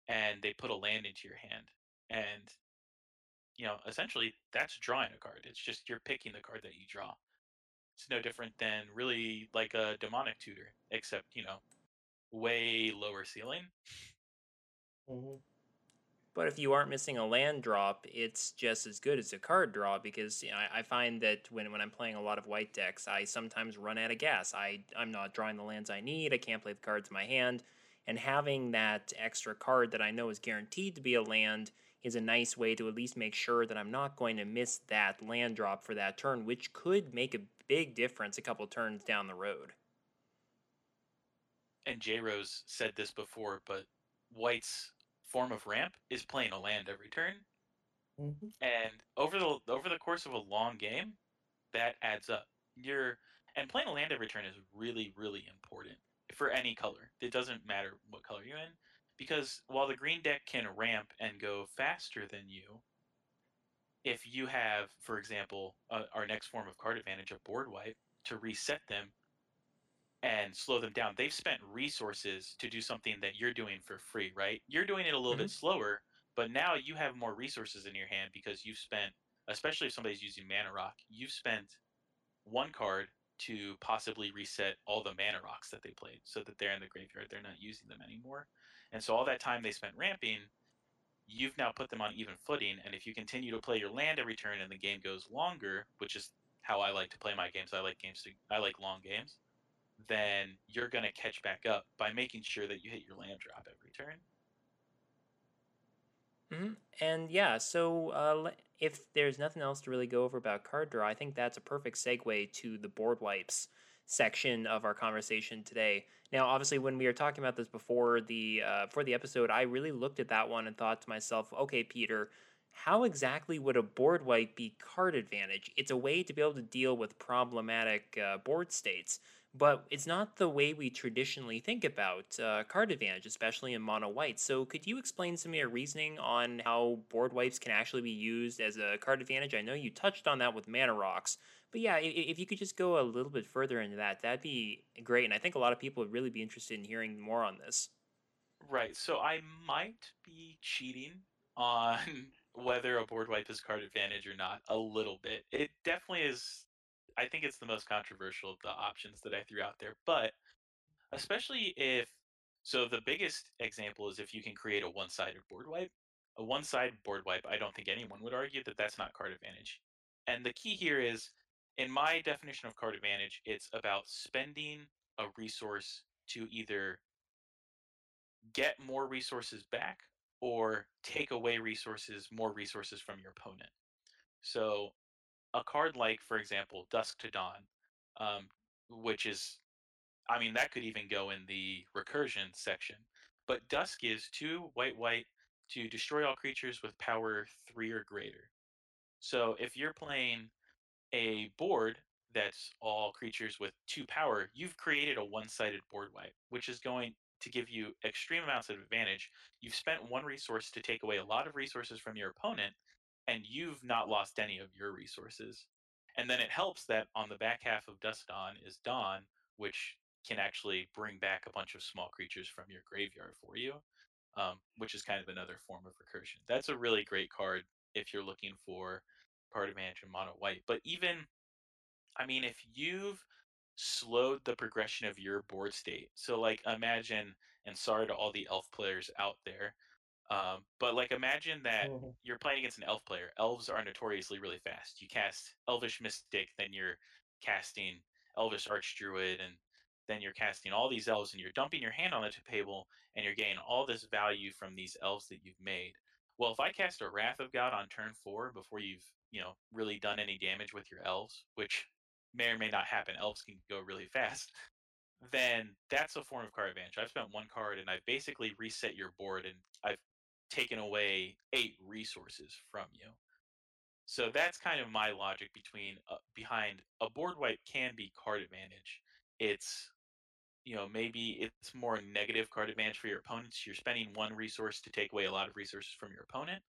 Speaker 2: and they put a land into your hand, and you know, essentially that's drawing a card. It's just you're picking the card that you draw. It's no different than really like a demonic tutor, except you know, way lower ceiling.
Speaker 1: Mm-hmm. But if you aren't missing a land drop, it's just as good as a card draw because you know, I, I, find that when, when I'm playing a lot of white decks, I sometimes run out of gas. I, I'm not drawing the lands I need, I can't play the cards in my hand. And having that extra card that I know is guaranteed to be a land is a nice way to at least make sure that I'm not going to miss that land drop for that turn, which could make a big difference a couple turns down the road.
Speaker 2: And J-Ro said this before, but White's form of ramp is playing a land every turn. Mm-hmm. And over the over the course of a long game, that adds up. You're and playing a land every turn is really, really important for any color. It doesn't matter what color you're in because while the green deck can ramp and go faster than you, if you have, for example, uh, our next form of card advantage, a board wipe, to reset them and slow them down, they've spent resources to do something that you're doing for free, right? You're doing it a little mm-hmm. bit slower, but now you have more resources in your hand because you've spent, especially if somebody's using Mana Rock, you've spent one card to possibly reset all the mana rocks that they played so that they're in the graveyard they're not using them anymore. And so all that time they spent ramping you've now put them on even footing. And if you continue to play your land every turn and the game goes longer which is how i like to play my games i like games to, i like long games then you're going to catch back up by making sure that you hit your land drop every turn.
Speaker 1: Mm-hmm. And yeah, so uh, if there's nothing else to really go over about card draw, I think that's a perfect segue to the board wipes section of our conversation today. Now, obviously, when we were talking about this before the uh, for the episode, I really looked at that one and thought to myself, okay, Peter, how exactly would a board wipe be card advantage? It's a way to be able to deal with problematic uh, board states but it's not the way we traditionally think about uh, card advantage, especially in mono white. So, could you explain some of your reasoning on how board wipes can actually be used as a card advantage? I know you touched on that with mana rocks, but yeah, if you could just go a little bit further into that, that'd be great. And I think a lot of people would really be interested in hearing more on this.
Speaker 2: Right. So, I might be cheating on whether a board wipe is card advantage or not a little bit. It definitely is I think it's the most controversial of the options that I threw out there. But especially if so, the biggest example is if you can create a one-sided board wipe. A one-sided board wipe, I don't think anyone would argue that that's not card advantage. And the key here is, in my definition of card advantage, it's about spending a resource to either get more resources back or take away resources, more resources from your opponent. So, a card like, for example, Dusk to Dawn, um, which is, I mean, that could even go in the recursion section. But Dusk is two white, white to destroy all creatures with power three or greater. So, if you're playing a board that's all creatures with two power, you've created a one sided board wipe, which is going to give you extreme amounts of advantage. You've spent one resource to take away a lot of resources from your opponent, and you've not lost any of your resources. And then it helps that on the back half of Dusk Dawn is Dawn, which can actually bring back a bunch of small creatures from your graveyard for you, um, which is kind of another form of recursion. That's a really great card if you're looking for card advantage in mono white. But even, I mean, if you've slowed the progression of your board state, so like imagine, and sorry to all the elf players out there, um, but like imagine that
Speaker 3: Mhm.
Speaker 2: you're playing against an elf player. Elves are notoriously really fast. You cast Elvish Mystic, then you're casting Elvish Archdruid, and then you're casting all these elves, and you're dumping your hand on the table, and you're getting all this value from these elves that you've made. Well, if I cast a Wrath of God on turn four before you've you know really done any damage with your elves, which may or may not happen, elves can go really fast. Then that's a form of card advantage. I've spent one card and I've basically reset your board and I've taken away eight resources from you. So that's kind of my logic between uh, behind a board wipe can be card advantage. It's you know maybe it's more negative card advantage for your opponents. You're spending one resource to take away a lot of resources from your opponent,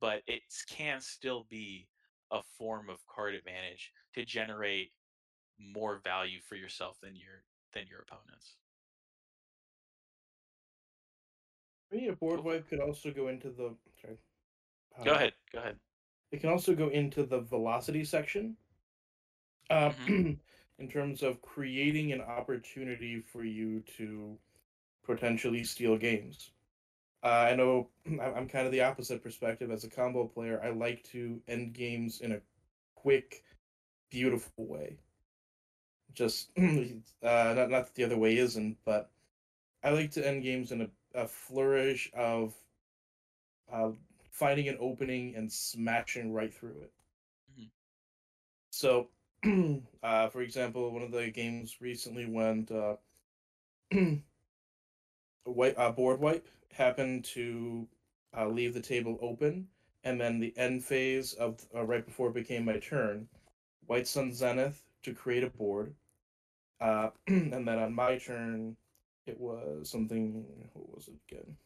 Speaker 2: but it can still be a form of card advantage to generate more value for yourself than your than your opponents.
Speaker 3: For me, a board wipe could also go into the. Sorry.
Speaker 2: Go
Speaker 3: Uh,
Speaker 2: ahead. Go ahead.
Speaker 3: It can also go into the velocity section. Uh,
Speaker 2: Mm-hmm.
Speaker 3: in terms of creating an opportunity for you to potentially steal games. Uh, I know I'm I'm kind of the opposite perspective as a combo player. I like to end games in a quick, beautiful way. Just uh, not not that the other way isn't, but I like to end games in a, a flourish of uh, finding an opening and smashing right through it.
Speaker 2: Mhm.
Speaker 3: So, uh, for example, one of the games recently went uh, white uh, board wipe happened to uh, leave the table open, and then the end phase of uh, right before it became my turn, White Sun Zenith to create a board, uh, and then on my turn, it was something. What was it again?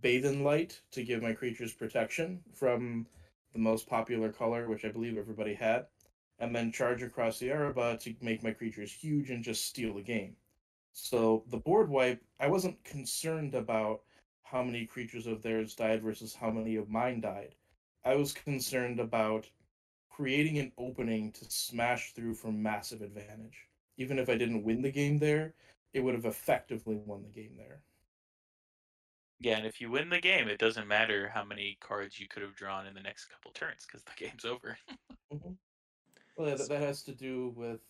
Speaker 3: Bathe in light to give my creatures protection from the most popular color, which I believe everybody had, and then charge across the Araba to make my creatures huge and just steal the game. So the board wipe, I wasn't concerned about how many creatures of theirs died versus how many of mine died. I was concerned about creating an opening to smash through for massive advantage. Even if I didn't win the game there, it would have effectively won the game there.
Speaker 2: Yeah, and if you win the game, it doesn't matter how many cards you could have drawn in the next couple turns because the game's over.
Speaker 3: Well, yeah, that, that has to do with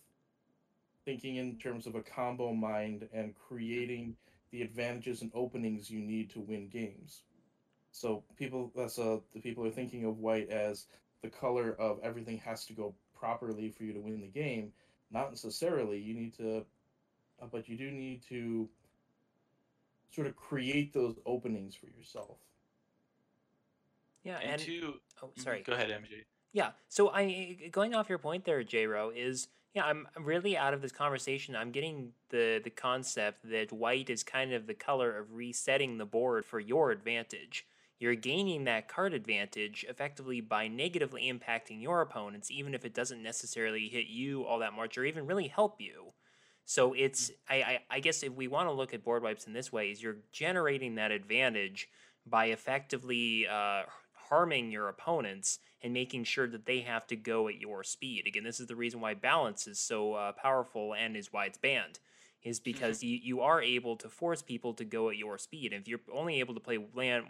Speaker 3: thinking in terms of a combo mind and creating the advantages and openings you need to win games. So people, that's uh, the people are thinking of white as the color of everything has to go properly for you to win the game. Not necessarily. You need to, but you do need to sort of create those openings for yourself.
Speaker 1: Yeah,
Speaker 2: and,
Speaker 1: and,
Speaker 2: two,
Speaker 1: oh,
Speaker 2: mhm,
Speaker 1: sorry.
Speaker 2: Go ahead, MJ.
Speaker 1: Yeah. So I going off your point there, J-Ro, is yeah, I'm I'm really out of this conversation. I'm getting the the concept that white is kind of the color of resetting the board for your advantage. You're gaining that card advantage effectively by negatively impacting your opponents, even if it doesn't necessarily hit you all that much or even really help you. So it's I, I, I guess if we want to look at board wipes in this way, is you're generating that advantage by effectively uh, harming your opponents and making sure that they have to go at your speed. Again, this is the reason why balance is so uh, powerful and is why it's banned, is because you, you are able to force people to go at your speed. And if you're only able to play land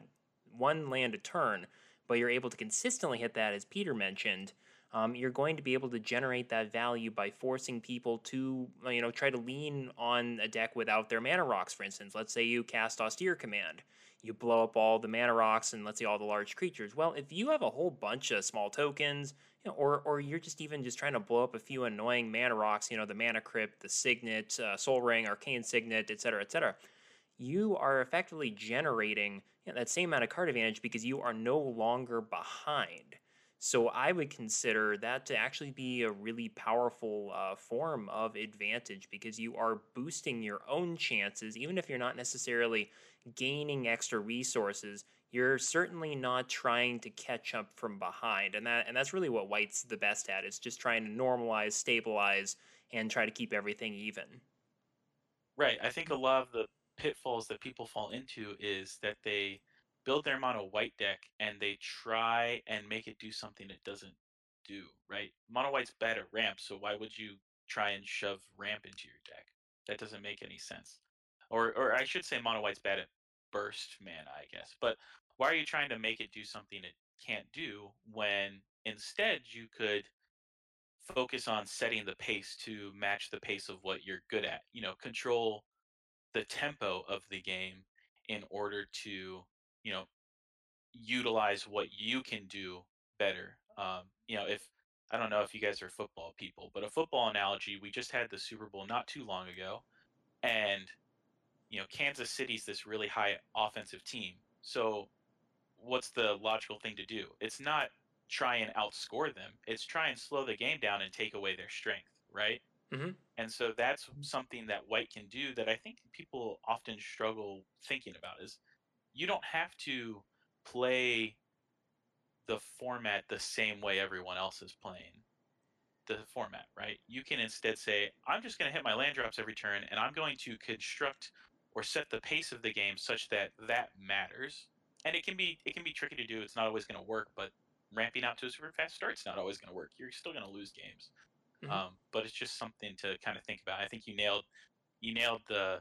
Speaker 1: one land a turn, but you're able to consistently hit that, as Peter mentioned, um, you're going to be able to generate that value by forcing people to, uh, you know, try to lean on a deck without their mana rocks, for instance. Let's say you cast Austere Command. You blow up all the mana rocks and let's say all the large creatures. Well, if you have a whole bunch of small tokens, you know, or or you're just even just trying to blow up a few annoying mana rocks, you know, the Mana Crypt, the Signet, uh, Sol Ring, Arcane Signet, etc., etc., you are effectively generating you know, that same amount of card advantage because you are no longer behind. So I would consider that to actually be a really powerful uh, form of advantage because you are boosting your own chances, even if you're not necessarily gaining extra resources. You're certainly not trying to catch up from behind, and that and that's really what White's the best at. It's just trying to normalize, stabilize, and try to keep everything even.
Speaker 2: Right. I think a lot of the pitfalls that people fall into is that they build their mono white deck and they try and make it do something it doesn't do, right? Mono white's bad at ramp, so why would you try and shove ramp into your deck? That doesn't make any sense. Or or I should say mono white's bad at burst mana, I guess. But why are you trying to make it do something it can't do when instead you could focus on setting the pace to match the pace of what you're good at, you know, control the tempo of the game in order to you know utilize what you can do better um, you know if i don't know if you guys are football people but a football analogy we just had the super bowl not too long ago and you know kansas city's this really high offensive team so what's the logical thing to do? It's not try and outscore them it's try and slow the game down and take away their strength right?
Speaker 1: Mm-hmm.
Speaker 2: and so that's something that white can do that i think people often struggle thinking about is you don't have to play the format the same way everyone else is playing the format, right? You can instead say, I'm just going to hit my land drops every turn, and I'm going to construct or set the pace of the game such that that matters. And it can be it can be tricky to do. It's not always going to work, but ramping out to a super fast start's not always going to work. You're still going to lose games. Mm-hmm. Um, but it's just something to kind of think about. I think you nailed you nailed the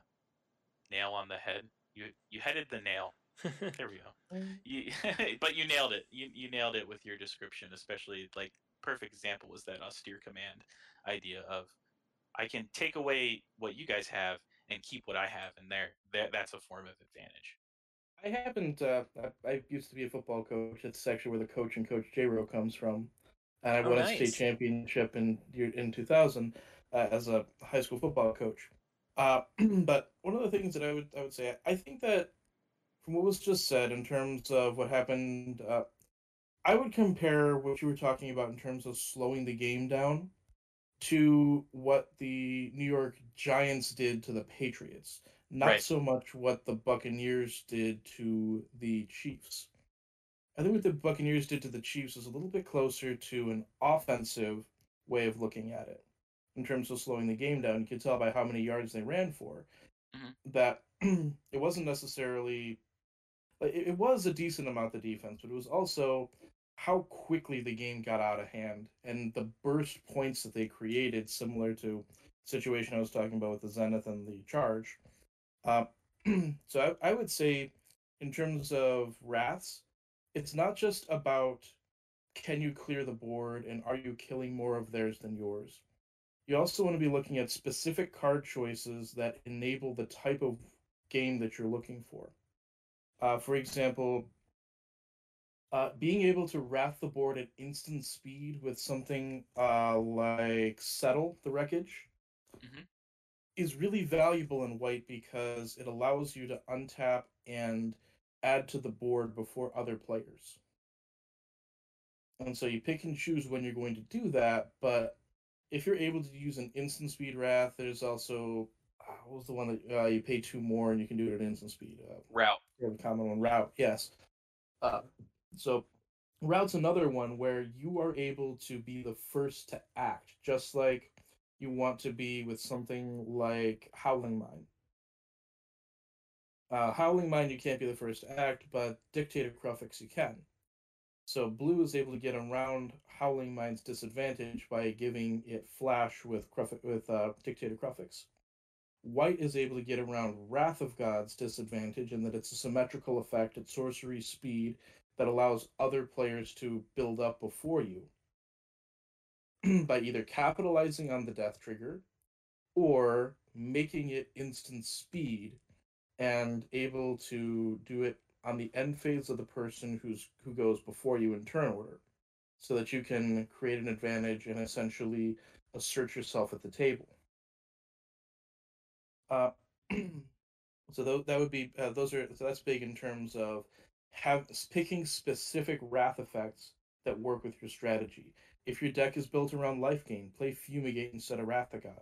Speaker 2: nail on the head. You you headed the nail there we go. You, but you nailed it. You you nailed it with your description, especially like perfect example was that austere command idea of I can take away what you guys have and keep what I have, and there that that's a form of advantage.
Speaker 3: I happened. Uh, I, I used to be a football coach. It's actually where the coach and Coach J-Ro comes from. And I oh, won nice. a state championship in in 2000 uh, as a high school football coach. Uh, but one of the things that I would I would say, I think that from what was just said in terms of what happened, uh, I would compare what you were talking about in terms of slowing the game down to what the New York Giants did to the Patriots, not right. so much what the Buccaneers did to the Chiefs. I think what the Buccaneers did to the Chiefs is a little bit closer to an offensive way of looking at it in terms of slowing the game down. You can tell by how many yards they ran for mm-hmm. that it wasn't necessarily it, was a decent amount of defense, but it was also how quickly the game got out of hand and the burst points that they created, similar to situation I was talking about with the Zenith and the Charge. Uh, so I, I would say, in terms of Wraths, it's not just about can you clear the board and are you killing more of theirs than yours. You also want to be looking at specific card choices that enable the type of game that you're looking for. Uh, for example, uh, being able to wrath the board at instant speed with something uh, like Settle the Wreckage mm-hmm. is really valuable in white because it allows you to untap and add to the board before other players. And so you pick and choose when you're going to do that, but if you're able to use an instant speed wrath, there's also what was the one that uh, you pay two more and you can do it at instant speed? Uh,
Speaker 2: Rout.
Speaker 3: The common one, Rout. Yes. Uh, so Rout's another one where you are able to be the first to act, just like you want to be with something like Howling Mine. Uh, Howling Mine, you can't be the first to act, but Dictate of Kruphix, you can. So blue is able to get around Howling Mine's disadvantage by giving it flash with Kruf- with uh, Dictate of Kruphix. White is able to get around Wrath of God's disadvantage in that it's a symmetrical effect at sorcery speed that allows other players to build up before you. by either capitalizing on the death trigger or making it instant speed and able to do it on the end phase of the person who's who goes before you in turn order so that you can create an advantage and essentially assert yourself at the table uh, so th- that would be uh, those are so that's big in terms of have picking specific wrath effects that work with your strategy. If your deck is built around life gain play fumigate instead of wrath of god.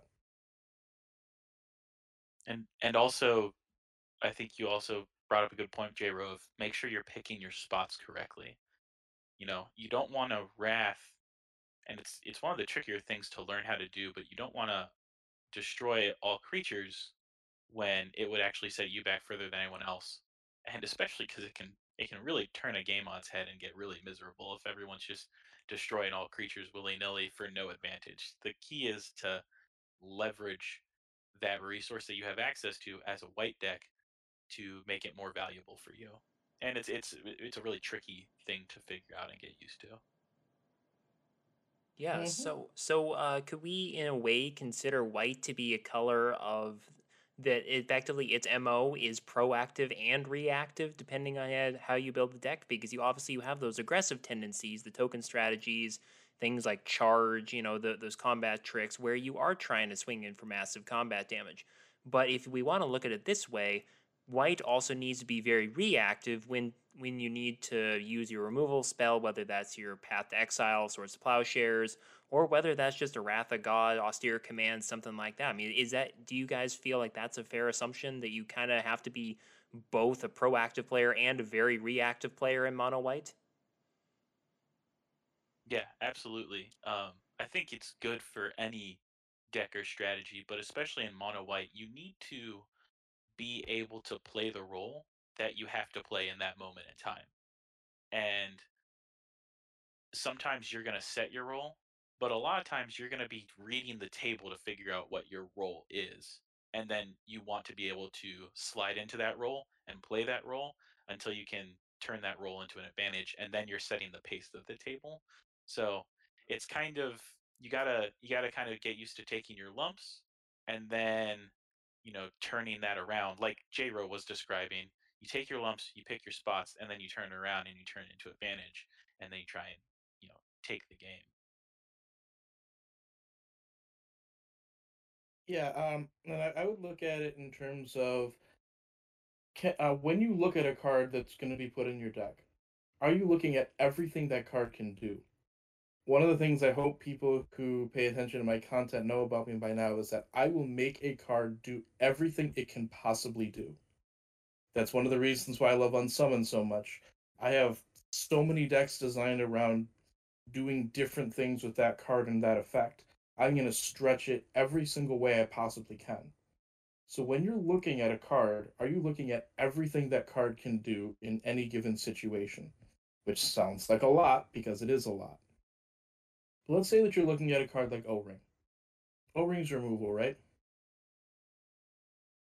Speaker 2: And and also i think you also brought up a good point J-Ro make sure you're picking your spots correctly. You know you don't want to wrath and it's it's one of the trickier things to learn how to do but you don't want to destroy all creatures when it would actually set you back further than anyone else and especially because it can it can really turn a game on its head and get really miserable if everyone's just destroying all creatures willy-nilly for no advantage the key is to leverage that resource that you have access to as a white deck to make it more valuable for you. And it's it's it's a really tricky thing to figure out and get used to.
Speaker 1: Yeah, mm-hmm. so so uh, could we in a way consider white to be a color of that effectively its MO is proactive and reactive depending on how you build the deck because you obviously you have those aggressive tendencies, the token strategies, things like charge, you know, the, those combat tricks where you are trying to swing in for massive combat damage. But if we want to look at it this way, white also needs to be very reactive when when you need to use your removal spell, whether that's your Path to Exile, Swords to Plowshares, or whether that's just a Wrath of God, Austere Command, something like that. I mean, is that do you guys feel like that's a fair assumption that you kind of have to be both a proactive player and a very reactive player in mono white?
Speaker 2: Yeah, absolutely. Um, I think it's good for any deck or strategy, but especially in mono white, you need to be able to play the role that you have to play in that moment in time. And sometimes you're going to set your role, but a lot of times you're going to be reading the table to figure out what your role is. And then you want to be able to slide into that role and play that role until you can turn that role into an advantage. And then you're setting the pace of the table. So it's kind of you gotta you gotta kind of get used to taking your lumps and then you know turning that around like J-Ro was describing. You take your lumps, you pick your spots, and then you turn it around and you turn it into advantage, and then you try and you know take the game.
Speaker 3: Yeah, um, and I, I would look at it in terms of can, uh, when you look at a card that's going to be put in your deck, are you looking at everything that card can do? One of the things I hope people who pay attention to my content know about me by now is that I will make a card do everything it can possibly do. That's one of the reasons why I love Unsummon so much. I have so many decks designed around doing different things with that card and that effect. I'm going to stretch it every single way I possibly can. So when you're looking at a card, are you looking at everything that card can do in any given situation? Which sounds like a lot because it is a lot let's say that you're looking at a card like O-Ring. O-Ring's removal, right?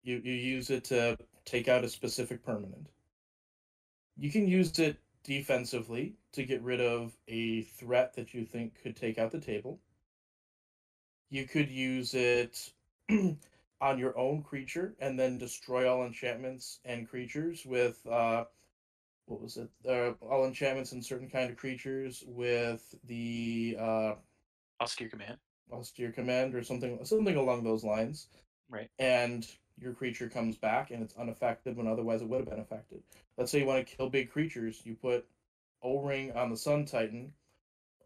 Speaker 3: You you use it to take out a specific permanent. You can use it defensively to get rid of a threat that you think could take out the table. You could use it on your own creature and then destroy all enchantments and creatures with uh, what was it? Uh, all enchantments and certain kind of creatures with the uh,
Speaker 2: austere command,
Speaker 3: austere command, or something something along those lines.
Speaker 2: Right.
Speaker 3: And your creature comes back and it's unaffected when otherwise it would have been affected. Let's say you want to kill big creatures, you put O ring on the Sun Titan,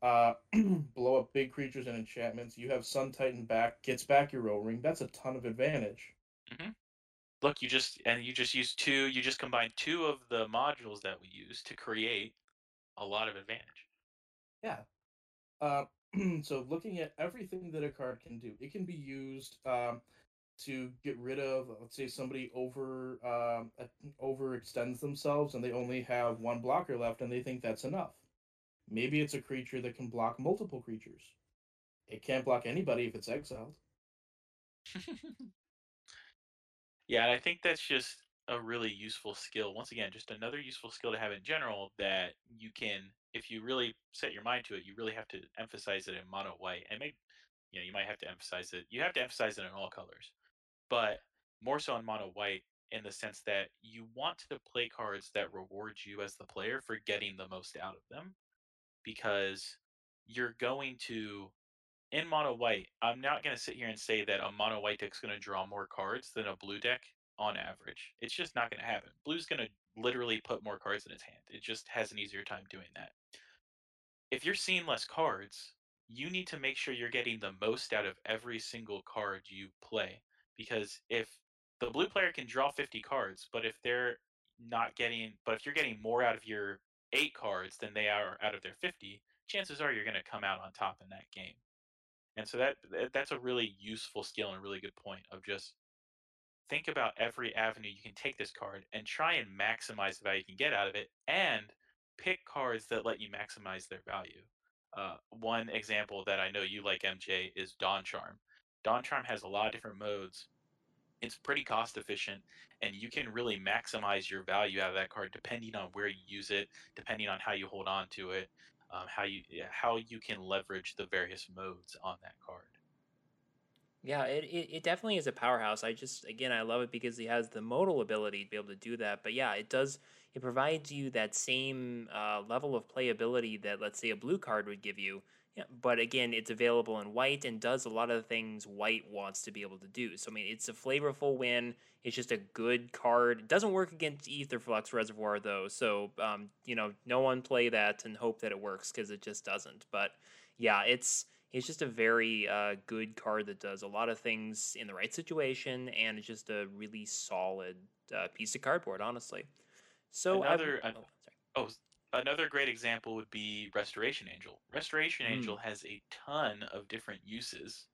Speaker 3: uh, blow up big creatures and enchantments. You have Sun Titan back, gets back your O ring. That's a ton of advantage.
Speaker 2: Mm-hmm look, you just and you just use two. You just combine two of the modules that we use to create a lot of advantage.
Speaker 3: Yeah. Uh, so looking at everything that a card can do, it can be used um, to get rid of, let's say, somebody over um, overextends themselves and they only have one blocker left, and they think that's enough. Maybe it's a creature that can block multiple creatures. It can't block anybody if it's exiled.
Speaker 2: Yeah, and I think that's just a really useful skill. Once again, just another useful skill to have in general that you can if you really set your mind to it, you really have to emphasize it in mono white, and maybe you know you might have to emphasize it. You have to emphasize it in all colors, but more so in mono white in the sense that you want to play cards that reward you as the player for getting the most out of them, because you're going to in mono white. I'm not going to sit here and say that a mono white deck's going to draw more cards than a blue deck on average. It's just not going to happen. Blue's going to literally put more cards in its hand. It just has an easier time doing that. If you're seeing less cards, you need to make sure you're getting the most out of every single card you play. Because if the blue player can draw 50 cards, but if they're not getting, but if you're getting more out of your eight cards than they are out of their 50, chances are you're going to come out on top in that game. And so that that's a really useful skill and a really good point of just think about every avenue you can take this card and try and maximize the value you can get out of it and pick cards that let you maximize their value. Uh, one example that I know you like, MJ, is Dawn Charm. Dawn Charm has a lot of different modes. It's pretty cost efficient, and you can really maximize your value out of that card depending on where you use it, depending on how you hold on to it, um, how you how you can leverage the various modes on that card.
Speaker 1: Yeah, it, it, it definitely is a powerhouse. I just again I love it because he has the modal ability to be able to do that. But yeah, it does it provides you that same uh, level of playability that let's say a blue card would give you. Yeah, but again, it's available in white and does a lot of the things white wants to be able to do. So I mean, it's a flavorful win. It's just a good card. It doesn't work against Aetherflux Reservoir though, so um, you know, no one play that and hope that it works because it just doesn't. But yeah, it's He's just a very uh, good card that does a lot of things in the right situation, and it's just a really solid uh, piece of cardboard, honestly. So
Speaker 2: another, oh, oh, another great example would be Restoration Angel. Restoration mm. Angel has a ton of different uses,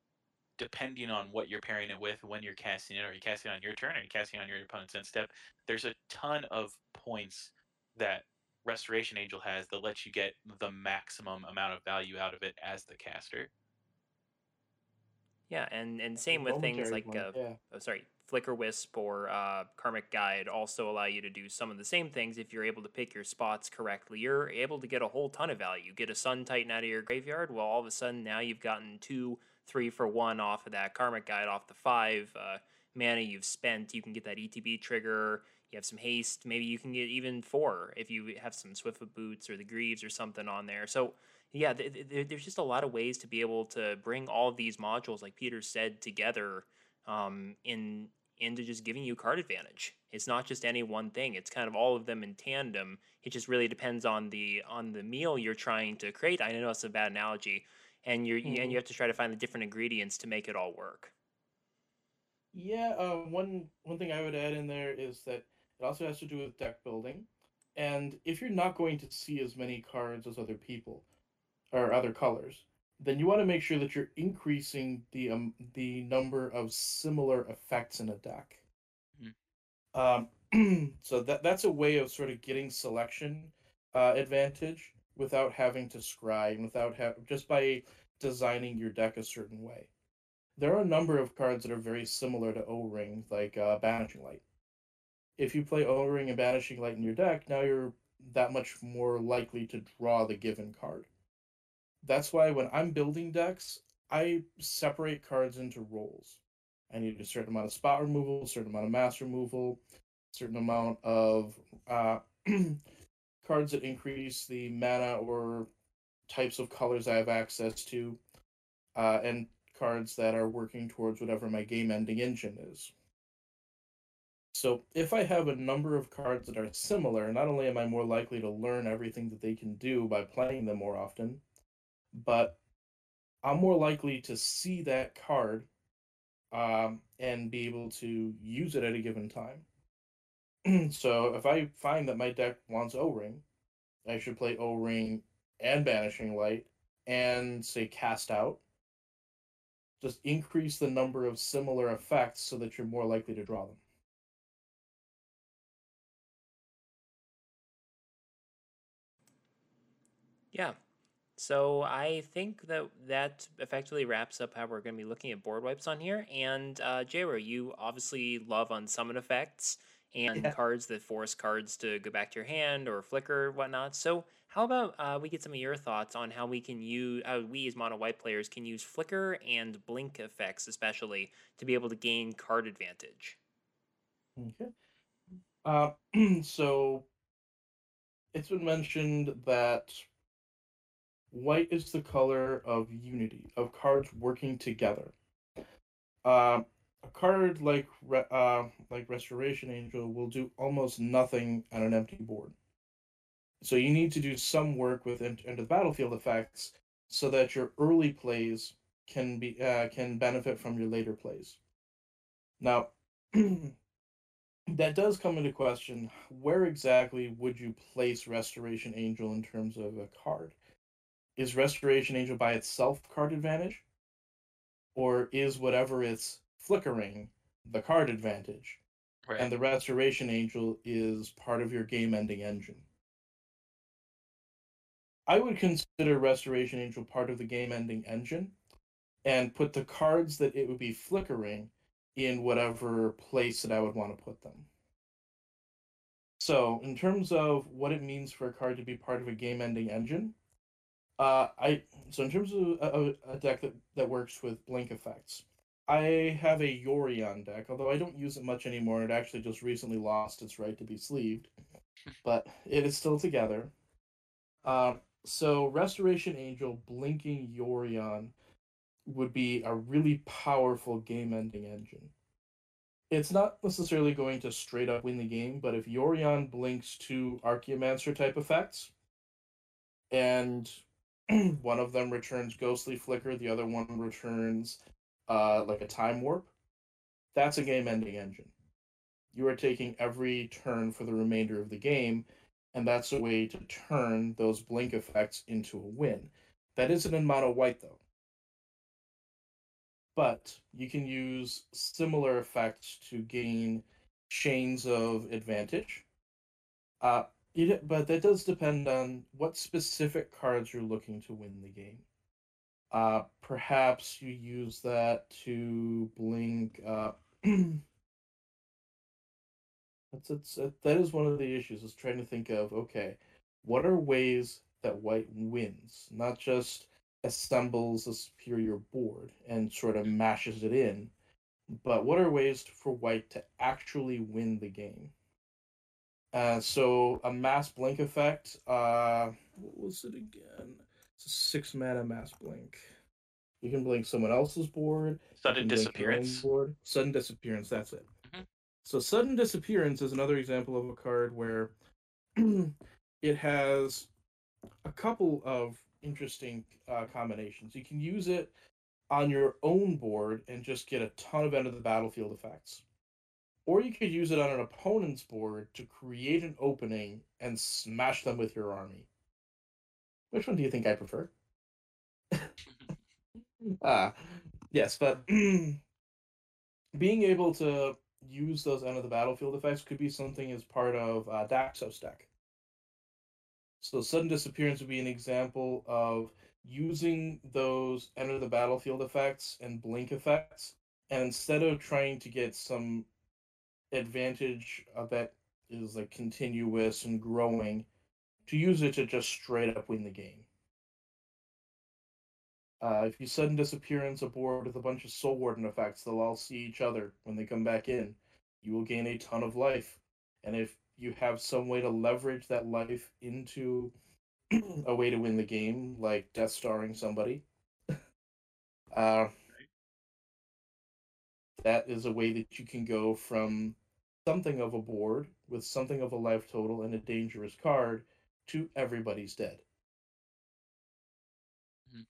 Speaker 2: depending on what you're pairing it with, when you're casting it. Are you casting it on your turn? Are you casting on your opponent's end step? There's a ton of points that Restoration Angel has that lets you get the maximum amount of value out of it as the caster.
Speaker 1: Yeah, and and same with things like uh, yeah. oh sorry, Flickerwisp or uh, Karmic Guide also allow you to do some of the same things if you're able to pick your spots correctly. You're able to get a whole ton of value. Get a Sun Titan out of your graveyard. Well, all of a sudden now you've gotten two, three for one off of that Karmic Guide off the five uh, mana you've spent. You can get that ETB trigger you have some haste. Maybe you can get even four if you have some Swiftfoot boots or the Greaves or something on there. So yeah, th- th- there's just a lot of ways to be able to bring all of these modules, like Peter said, together um, in into just giving you card advantage. It's not just any one thing. It's kind of all of them in tandem. It just really depends on the on the meal you're trying to create. I know it's a bad analogy, and you're mm-hmm. and you have to try to find the different ingredients to make it all work.
Speaker 3: Yeah, uh, one one thing I would add in there is that it also has to do with deck building. And if you're not going to see as many cards as other people or other colors, then you want to make sure that you're increasing the um, the number of similar effects in a deck. Mm-hmm. Um, so that that's a way of sort of getting selection uh, advantage without having to scry and without ha- just by designing your deck a certain way. There are a number of cards that are very similar to O Ring, like uh, Banishing Light if you play O-Ring and Banishing Light in your deck, now you're that much more likely to draw the given card. That's why when I'm building decks, I separate cards into roles. I need a certain amount of spot removal, a certain amount of mass removal, a certain amount of uh, cards that increase the mana or types of colors I have access to, uh, and cards that are working towards whatever my game ending engine is. So if I have a number of cards that are similar, not only am I more likely to learn everything that they can do by playing them more often, but I'm more likely to see that card um, and be able to use it at a given time. so if I find that my deck wants O-Ring, I should play O-Ring and Banishing Light and say cast out. Just increase the number of similar effects so that you're more likely to draw them.
Speaker 1: Yeah. So I think that that effectively wraps up how we're going to be looking at board wipes on here. And uh, you obviously love Unsummon effects and yeah. cards that force cards to go back to your hand or flicker or whatnot. So How about uh, we get some of your thoughts on how we can use, how we as mono white players can use flicker and blink effects, especially to be able to gain card advantage.
Speaker 3: Okay. Uh, so it's been mentioned that white is the color of unity, of cards working together. Uh, a card like uh, like Restoration Angel will do almost nothing on an empty board. So you need to do some work with enter the battlefield effects so that your early plays can be uh, can benefit from your later plays. Now, that does come into question. Where exactly would you place Restoration Angel in terms of a card? Is Restoration Angel by itself card advantage, or is whatever it's flickering the card advantage? Right. And the Restoration Angel is part of your game-ending engine. I would consider Restoration Angel part of the game ending engine and put the cards that it would be flickering in whatever place that I would want to put them. So, in terms of what it means for a card to be part of a game ending engine, uh, I so in terms of a, a deck that, that works with blink effects, I have a Yorion deck, although I don't use it much anymore. It actually just recently lost its right to be sleeved, but it is still together. Uh, so Restoration Angel blinking Yorion would be a really powerful game ending engine. It's not necessarily going to straight up win the game, but if Yorion blinks two Archaeomancer type effects, and one of them returns Ghostly Flicker, the other one returns uh, like a Time Warp, that's a game ending engine. You are taking every turn for the remainder of the game and that's a way to turn those blink effects into a win. That isn't in mono white though. But you can use similar effects to gain chains of advantage. Uh, it, but that does depend on what specific cards you're looking to win the game. Uh, perhaps you use that to blink. Uh, That's it's that is one of the issues. Is trying to think of okay, what are ways that white wins, not just assembles a superior board and sort of mashes it in, but what are ways for white to actually win the game? Uh, so a mass blink effect. Uh, what was it again? It's a six mana mass blink. You can blink someone else's board.
Speaker 2: Sudden disappearance.
Speaker 3: Board. Sudden disappearance. That's it. So sudden disappearance is another example of a card where it has a couple of interesting uh, combinations. You can use it on your own board and just get a ton of end of the battlefield effects. Or you could use it on an opponent's board to create an opening and smash them with your army. Which one do you think I prefer? ah, yes, but being able to use those end of the battlefield effects could be something as part of uh, Daxos deck. So sudden disappearance would be an example of using those end of the battlefield effects and blink effects, and instead of trying to get some advantage uh, that is like continuous and growing, to use it to just straight up win the game. Uh, if you sudden disappearance aboard with a bunch of Soul Warden effects, they'll all see each other when they come back in. You will gain a ton of life. And if you have some way to leverage that life into a way to win the game, like Death Starring somebody, uh, that is a way that you can go from something of a board with something of a life total and a dangerous card to everybody's dead. Mm-hmm.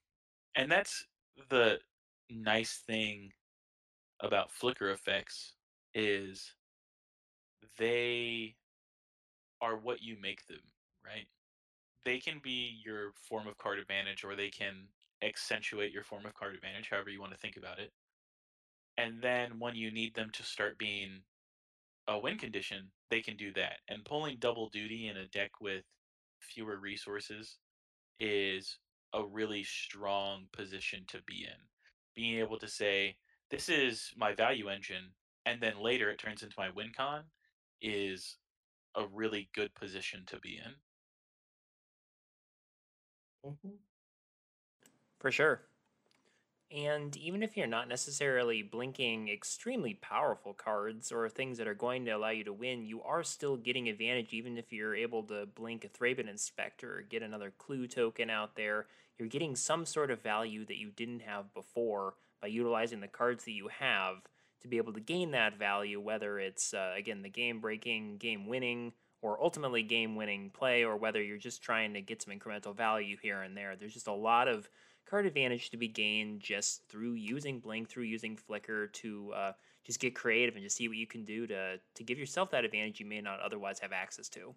Speaker 2: And that's the nice thing about flicker effects is they are what you make them, right? They can be your form of card advantage or they can accentuate your form of card advantage, however you want to think about it. And then when you need them to start being a win condition, they can do that. And pulling double duty in a deck with fewer resources is a really strong position to be in. Being able to say, this is my value engine, and then later it turns into my win con is a really good position to be in.
Speaker 3: Mhm.
Speaker 1: For sure. And even if you're not necessarily blinking extremely powerful cards or things that are going to allow you to win, you are still getting advantage even if you're able to blink a Thraben Inspector or get another clue token out there. You're getting some sort of value that you didn't have before by utilizing the cards that you have to be able to gain that value, whether it's, uh, again, the game breaking, game winning, or ultimately game winning play, or whether you're just trying to get some incremental value here and there. There's just a lot of card advantage to be gained just through using Blink, through using Flicker to uh, just get creative and just see what you can do to to give yourself that advantage you may not otherwise have access to.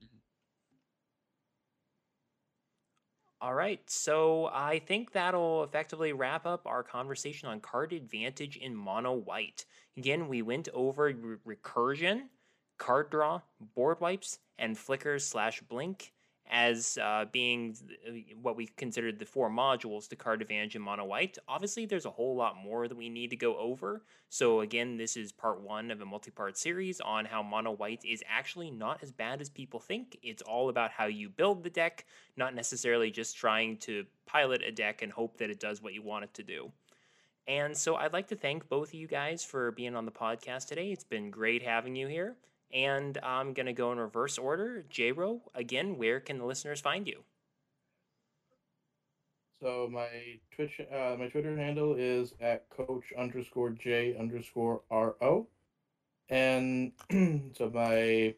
Speaker 2: Mhm.
Speaker 1: All right, so I think that'll effectively wrap up our conversation on card advantage in mono white. Again, we went over re- recursion, card draw, board wipes, and flickers slash blink as uh, being uh, what we considered the four modules to card advantage in mono white. Obviously, there's a whole lot more that we need to go over. So again, this is part one of a multi-part series on how mono white is actually not as bad as people think. It's all about how you build the deck, not necessarily just trying to pilot a deck and hope that it does what you want it to do. And so I'd like to thank both of you guys for being on the podcast today. It's been great having you here. And I'm going to go in reverse order. J-Ro, again, where can the listeners find you?
Speaker 3: So my Twitch, uh, my Twitter handle is at coach underscore j underscore ro, and so my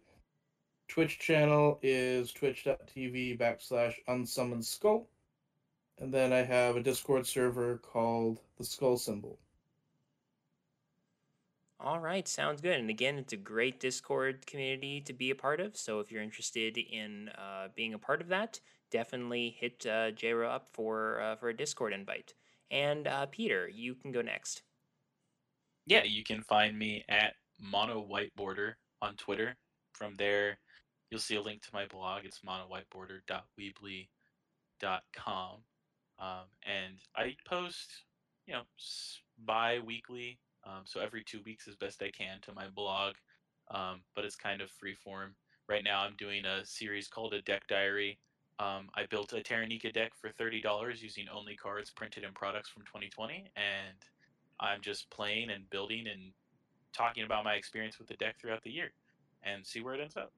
Speaker 3: Twitch channel is twitch.tv backslash unsummoned skull, and then I have a Discord server called the Skull Symbol.
Speaker 1: All right, sounds good. And again, it's a great Discord community to be a part of. So if you're interested in uh, being a part of that, definitely hit uh, J-Ro up for uh, for a Discord invite. And uh, Peter, you can go next.
Speaker 2: Yeah, you can find me at Mono Whiteboarder on Twitter. From there, you'll see a link to my blog. It's monowhiteboarder.weebly.com. Um, and I post, you know, s- bi-weekly, um, so every two weeks as best I can to my blog. Um, but it's kind of free form. Right now, I'm doing a series called a Deck Diary. Um, I built a Terranica deck for thirty dollars using only cards printed in products from 2020, and I'm just playing and building and talking about my experience with the deck throughout the year, and see where it ends up.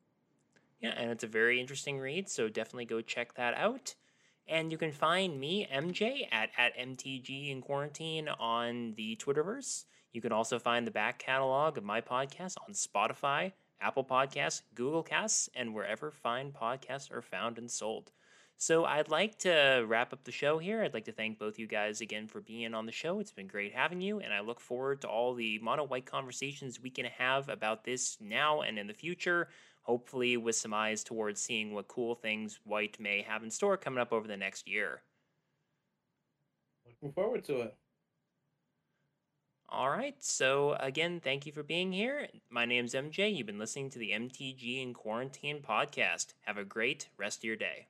Speaker 1: Yeah, and it's a very interesting read, so definitely go check that out. And you can find me, MJ, at, at MTG in Quarantine on the Twitterverse. You can also find the back catalog of my podcast on Spotify, Apple Podcasts, Google Casts, and wherever fine podcasts are found and sold. So I'd like to wrap up the show here. I'd like to thank both you guys again for being on the show. It's been great having you, and I look forward to all the mono white conversations we can have about this now and in the future hopefully with some eyes towards seeing what cool things White may have in store coming up over the next year.
Speaker 3: Looking forward to it.
Speaker 1: All right, so again, thank you for being here. My name's MJ. You've been listening to the MTG in Quarantine podcast. Have a great rest of your day.